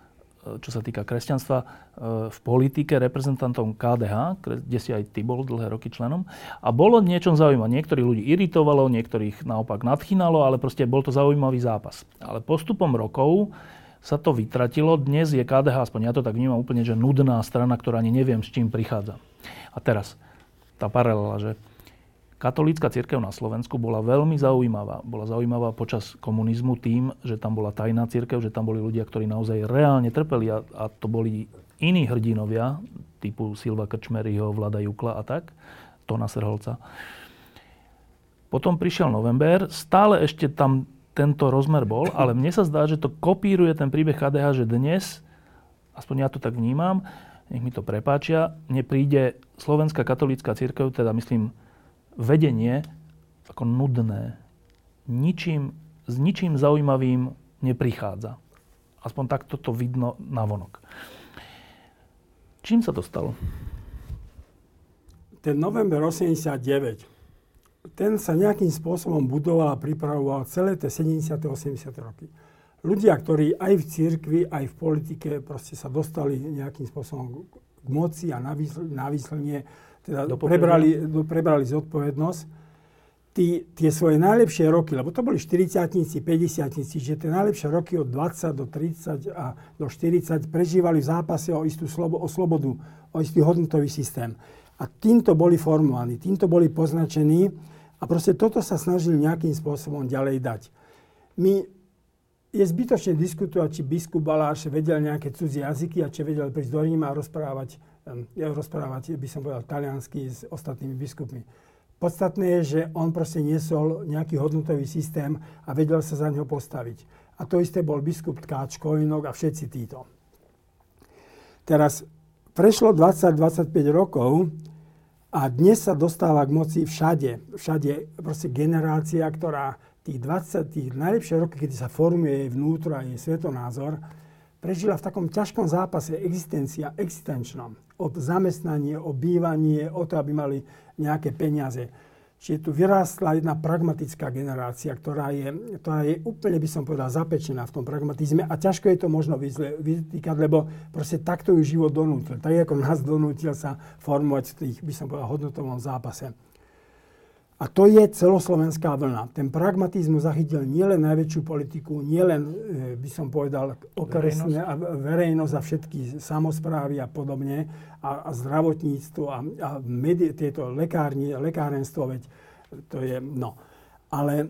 čo sa týka kresťanstva, e, v politike reprezentantom KDH, kde si aj ty bol dlhé roky členom. A bolo niečom zaujímavé. Niektorých ľudí iritovalo, niektorých naopak nadchynalo, ale proste bol to zaujímavý zápas. Ale postupom rokov sa to vytratilo. Dnes je KDH, aspoň ja to tak vnímam úplne, že nudná strana, ktorá ani neviem, s čím prichádza. A teraz, tá paralela, že katolícka církev na Slovensku bola veľmi zaujímavá. Bola zaujímavá počas komunizmu tým, že tam bola tajná církev, že tam boli ľudia, ktorí naozaj reálne trpeli a, a to boli iní hrdinovia, typu Silva Krčmeryho, Vlada Jukla a tak, Tona Srholca. Potom prišiel november, stále ešte tam tento rozmer bol, ale mne sa zdá, že to kopíruje ten príbeh KDH, že dnes aspoň ja to tak vnímam, nech mi to prepáčia, mne príde Slovenská katolícka církev, teda myslím vedenie, ako nudné. Ničím, s ničím zaujímavým neprichádza. Aspoň takto to vidno na vonok. Čím sa to stalo? Ten november 89, ten sa nejakým spôsobom budoval a pripravoval celé tie 70. 80. roky. Ľudia, ktorí aj v cirkvi, aj v politike proste sa dostali nejakým spôsobom k moci a na, výslnie, teda prebrali, prebrali zodpovednosť, tí, tie svoje najlepšie roky, lebo to boli 40 50 že tie najlepšie roky od 20 do 30 a do 40 prežívali v zápase o istú slobo, o slobodu, o istý hodnotový systém. A týmto boli formovaní, týmto boli poznačení a proste toto sa snažili nejakým spôsobom ďalej dať. My je zbytočne diskutovať, či biskup Baláš vedel nejaké cudzie jazyky a či vedel prísť do Ríma a rozprávať, rozprávať, by som povedal, taliansky s ostatnými biskupmi Podstatné je, že on proste niesol nejaký hodnotový systém a vedel sa za neho postaviť. A to isté bol biskup Tkáč, Kojinok a všetci títo. Teraz prešlo 20-25 rokov a dnes sa dostáva k moci všade. Všade proste generácia, ktorá tých 20, tých najlepšie roky, kedy sa formuje jej vnútro a jej svetonázor, prežila v takom ťažkom zápase existencia, existenčnom. Od zamestnanie, o bývanie, o to, aby mali nejaké peniaze. Čiže tu vyrástla jedna pragmatická generácia, ktorá je, ktorá je úplne, by som povedal, zapečená v tom pragmatizme a ťažko je to možno vytýkať, lebo proste takto ju život donútil. Tak ako nás donútil sa formovať v tých, by som povedal, hodnotovom zápase. A to je celoslovenská vlna. Ten pragmatizmus zachytil nielen najväčšiu politiku, nielen, e, by som povedal, okresné a verejnosť a všetky samozprávy a podobne, a, a zdravotníctvo a, a medi- tieto lekárni, lekárenstvo, veď to je, no. Ale,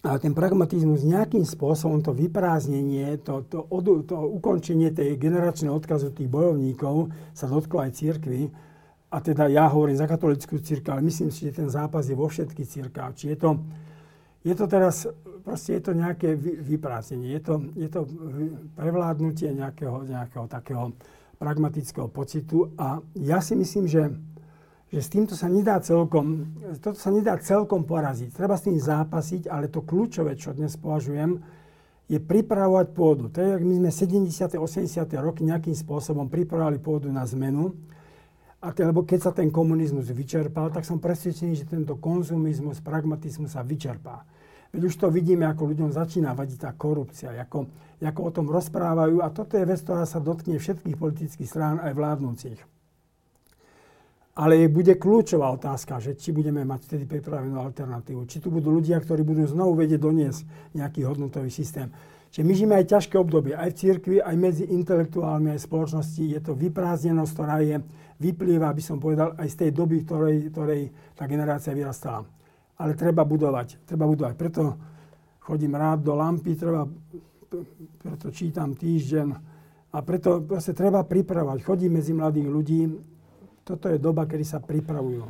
ale ten pragmatizmus nejakým spôsobom, to vyprázdnenie, to, to, od, to ukončenie tej generačného odkazu tých bojovníkov sa dotklo aj církvy, a teda ja hovorím za katolickú církev, ale myslím si, že ten zápas je vo všetkých církvách. Či je to, je to teraz, proste je to nejaké vyprázdnenie, je to, je to prevládnutie nejakého, nejakého takého pragmatického pocitu a ja si myslím, že, že s týmto sa nedá celkom, toto sa nedá celkom poraziť. Treba s tým zápasiť, ale to kľúčové, čo dnes považujem, je pripravovať pôdu. To je, my sme 70. 80. roky nejakým spôsobom pripravovali pôdu na zmenu, a te, lebo keď sa ten komunizmus vyčerpal, tak som presvedčený, že tento konzumizmus, pragmatizmus sa vyčerpá. Veď už to vidíme, ako ľuďom začína vadiť tá korupcia, ako, ako o tom rozprávajú. A toto je vec, ktorá sa dotkne všetkých politických strán, aj vládnúcich. Ale bude kľúčová otázka, že či budeme mať vtedy pripravenú alternatívu. Či tu budú ľudia, ktorí budú znovu vedieť doniesť nejaký hodnotový systém. Čiže my žijeme aj ťažké obdobie, aj v cirkvi, aj medzi intelektuálmi, aj spoločnosti. Je to vyprázdnenosť, ktorá je vyplýva, aby som povedal, aj z tej doby, ktorej, ktorej tá generácia vyrastala. Ale treba budovať, treba budovať. Preto chodím rád do lampy, treba, preto čítam týždeň a preto proste treba pripravať. Chodím medzi mladých ľudí, toto je doba, kedy sa pripravujú.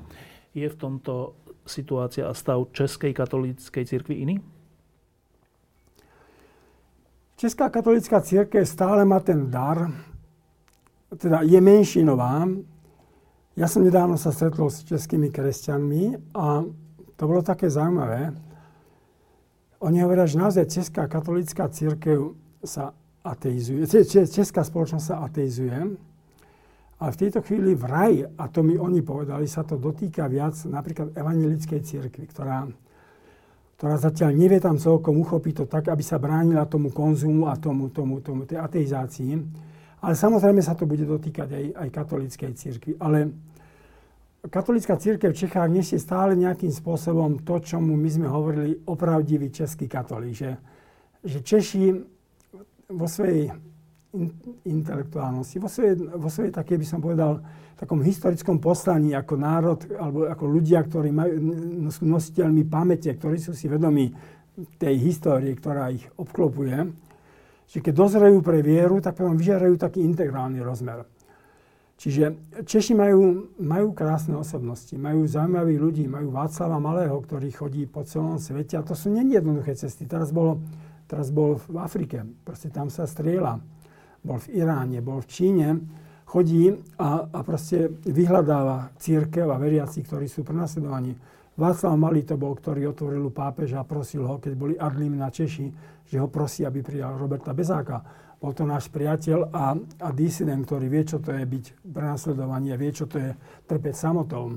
Je v tomto situácia a stav Českej katolíckej cirkvi iný? Česká katolická církev stále má ten dar, teda je menšinová, ja som nedávno sa stretol s českými kresťanmi a to bolo také zaujímavé. Oni hovoria, že naozaj Česká katolická církev sa ateizuje, Česká spoločnosť sa ateizuje, ale v tejto chvíli v raj, a to mi oni povedali, sa to dotýka viac napríklad evangelickej církvy, ktorá, ktorá zatiaľ nevie tam celkom uchopiť to tak, aby sa bránila tomu konzumu a tomu, tomu, tomu tej ateizácii. Ale samozrejme sa to bude dotýkať aj, aj katolíckej církvy. Ale Katolická církev v Čechách nesie stále nejakým spôsobom to, čo mu my sme hovorili opravdivý český katolík. Že, že Češi vo svojej in, intelektuálnosti, vo svojej, vo svojej také by som povedal, takom historickom poslaní ako národ, alebo ako ľudia, ktorí majú, sú nositeľmi pamäte, ktorí sú si vedomí tej histórie, ktorá ich obklopuje, že keď dozrejú pre vieru, tak potom vyžerajú taký integrálny rozmer. Čiže Češi majú, majú krásne osobnosti, majú zaujímavých ľudí, majú Václava Malého, ktorý chodí po celom svete a to sú není jednoduché cesty. Teraz bol, teraz bol v Afrike, proste tam sa strieľa. bol v Iráne, bol v Číne, chodí a, a proste vyhľadáva církev a veriaci, ktorí sú prenasledovaní. Václav Malý to bol, ktorý otvoril pápeža a prosil ho, keď boli Adlim na Češi, že ho prosí, aby prijal Roberta Bezáka. Bol to náš priateľ a, a disident, ktorý vie, čo to je byť prenasledovaný a vie, čo to je trpeť samotou.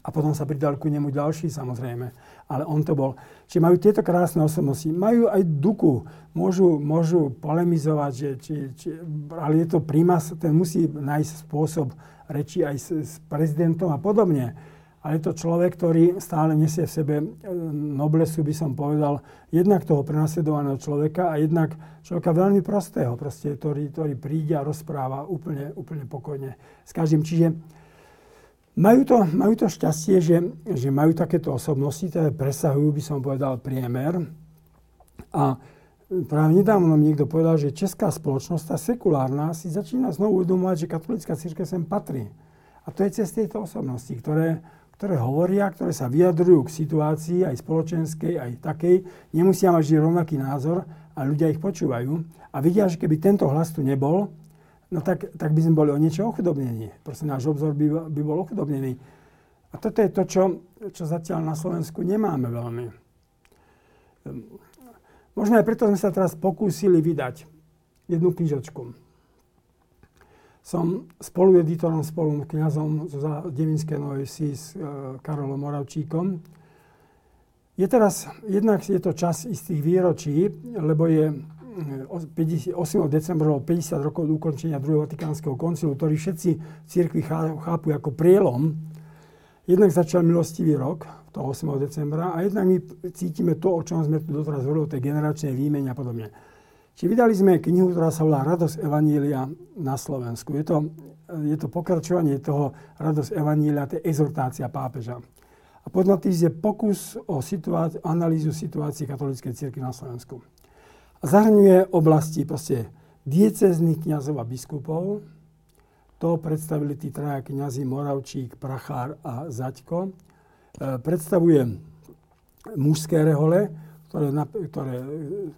A potom sa pridal ku nemu ďalší, samozrejme. Ale on to bol. Čiže majú tieto krásne osobnosti. Majú aj duku. Môžu, môžu polemizovať, že, či, či, ale je to primas, ten musí nájsť spôsob reči aj s, s prezidentom a podobne ale je to človek, ktorý stále nesie v sebe e, noblesu, by som povedal, jednak toho prenasledovaného človeka a jednak človeka veľmi prostého, proste, ktorý, ktorý príde a rozpráva úplne, úplne pokojne s každým. Čiže majú to, majú to šťastie, že, že majú takéto osobnosti, ktoré presahujú, by som povedal, priemer. A práve nedávno mi niekto povedal, že česká spoločnosť, tá sekulárna, si začína znovu uvedomovať, že katolická církev sem patrí. A to je cez tieto osobnosti, ktoré, ktoré hovoria, ktoré sa vyjadrujú k situácii aj spoločenskej, aj takej, nemusia mať vždy rovnaký názor a ľudia ich počúvajú a vidia, že keby tento hlas tu nebol, no tak, tak by sme boli o niečo ochudobnení. Proste náš obzor by, by bol ochudobnený. A toto je to, čo, čo zatiaľ na Slovensku nemáme veľmi. Možno aj preto sme sa teraz pokúsili vydať jednu knižočku som spolueditorom, spolu kniazom zo Devinskej Novej Vsi s e, Karolom Moravčíkom. Je teraz, jednak je to čas istých výročí, lebo je 8. E, decembra 50 rokov od ukončenia druhého Vatikánskeho koncilu, ktorý všetci v cirkvi chápu ako prielom. Jednak začal milostivý rok, toho 8. decembra, a jednak my cítime to, o čom sme tu doteraz hovorili, o tej generačnej výmene a podobne. Či vydali sme knihu, ktorá sa volá Radosť Evanília na Slovensku. Je to, je to pokračovanie toho Radosť Evanília, to je exhortácia pápeža. A podnapis je pokus o situáci- analýzu situácie katolíckej cirkvi na Slovensku. A zahrňuje oblasti proste diecezných kniazov a biskupov. To predstavili tí traja kniazy Moravčík, Prachár a Zaďko. E, predstavuje mužské rehole, ktoré, ktoré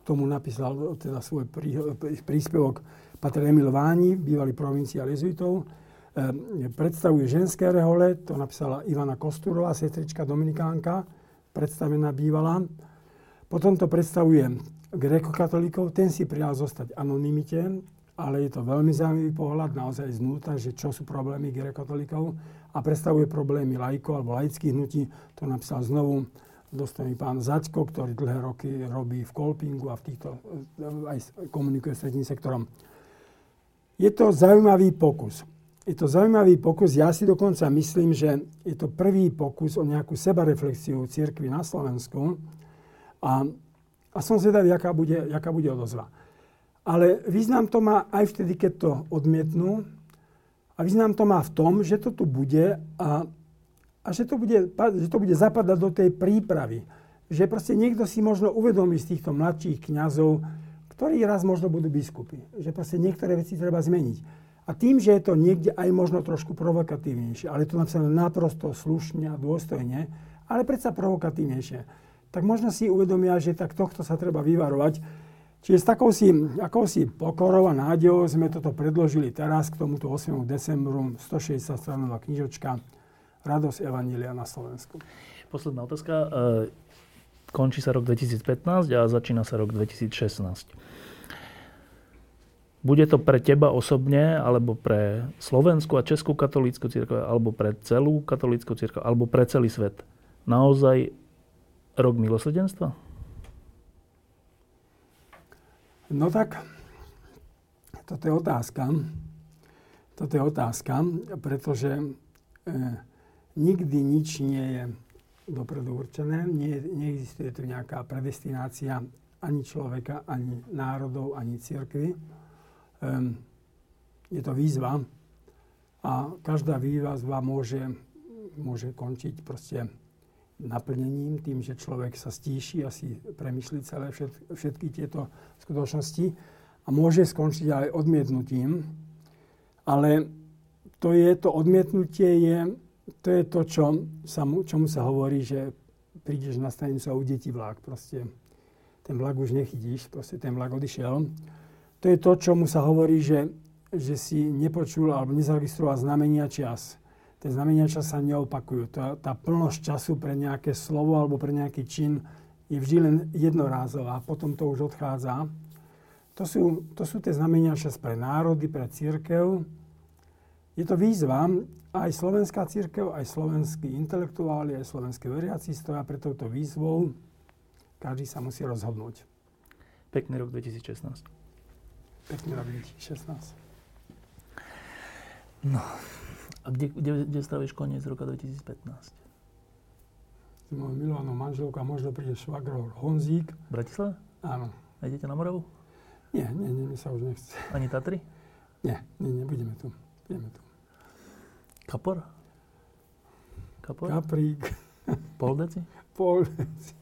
tomu napísal teda svoj prí, príspevok Pater Emil Váni, bývalý provinciál jezuitov. E, predstavuje ženské rehole, to napísala Ivana Kosturová, sestrička Dominikánka, predstavená bývalá. Potom to predstavuje grekokatolíkov, ten si prijal zostať anonimite, ale je to veľmi zaujímavý pohľad naozaj znútra, že čo sú problémy grekokatolíkov a predstavuje problémy lajkov alebo laických hnutí, to napísal znovu dostojný pán Zaďko, ktorý dlhé roky robí v Kolpingu a v týchto, aj komunikuje s tretím sektorom. Je to zaujímavý pokus. Je to zaujímavý pokus. Ja si dokonca myslím, že je to prvý pokus o nejakú sebareflexiu církvy na Slovensku. A, a som zvedavý, aká bude, aká bude odozva. Ale význam to má aj vtedy, keď to odmietnú. A význam to má v tom, že to tu bude a a že to bude, že to bude zapadať do tej prípravy. Že proste niekto si možno uvedomí z týchto mladších kňazov, ktorí raz možno budú biskupy. Že proste niektoré veci treba zmeniť. A tým, že je to niekde aj možno trošku provokatívnejšie, ale to napísané naprosto slušne a dôstojne, ale predsa provokatívnejšie, tak možno si uvedomia, že tak tohto sa treba vyvarovať. Čiže s takou si, akousi pokorou a nádejou sme toto predložili teraz k tomuto 8. decembru, 160 stranová knižočka radosť Evanília na Slovensku. Posledná otázka. E, končí sa rok 2015 a začína sa rok 2016. Bude to pre teba osobne, alebo pre Slovenskú a Českú katolícku církev, alebo pre celú katolícku církev, alebo pre celý svet naozaj rok milosrdenstva? No tak, toto je otázka. Toto je otázka, pretože e, nikdy nič nie je dopredu určené, nie, neexistuje tu nejaká predestinácia ani človeka, ani národov, ani církvy. Um, je to výzva a každá výzva môže, môže končiť proste naplnením, tým, že človek sa stíši a si premyslí celé všet, všetky tieto skutočnosti a môže skončiť aj odmietnutím, ale to je, to odmietnutie je to je to, čo sa, čomu sa hovorí, že prídeš na stanicu a udetí vlak. Proste ten vlak už nechytíš, proste ten vlak odišiel. to je to, čomu sa hovorí, že, že si nepočul alebo nezaregistroval znamenia čas. Tie znamenia čas sa neopakujú. Tá, tá plnosť času pre nejaké slovo alebo pre nejaký čin je vždy len jednorázová, potom to už odchádza. To sú, to sú tie znamenia čas pre národy, pre církev. Je to výzva, aj slovenská církev, aj slovenskí intelektuáli, aj slovenské veriaci stoja pre touto výzvou. Každý sa musí rozhodnúť. Pekný rok 2016. Pekný rok 2016. No, a kde, kde, kde stavíš koniec roka 2015? S mojou milovanou manželkou a možno príde švagrov Honzík. V Bratislave? Áno. A idete na Moravu? Nie, nie, nie, mi sa už nechce. Ani Tatry? Nie, nie, nebudeme tu. Budeme tu. Kapor? Kapor? Kaprík, Pol deci? pol deci.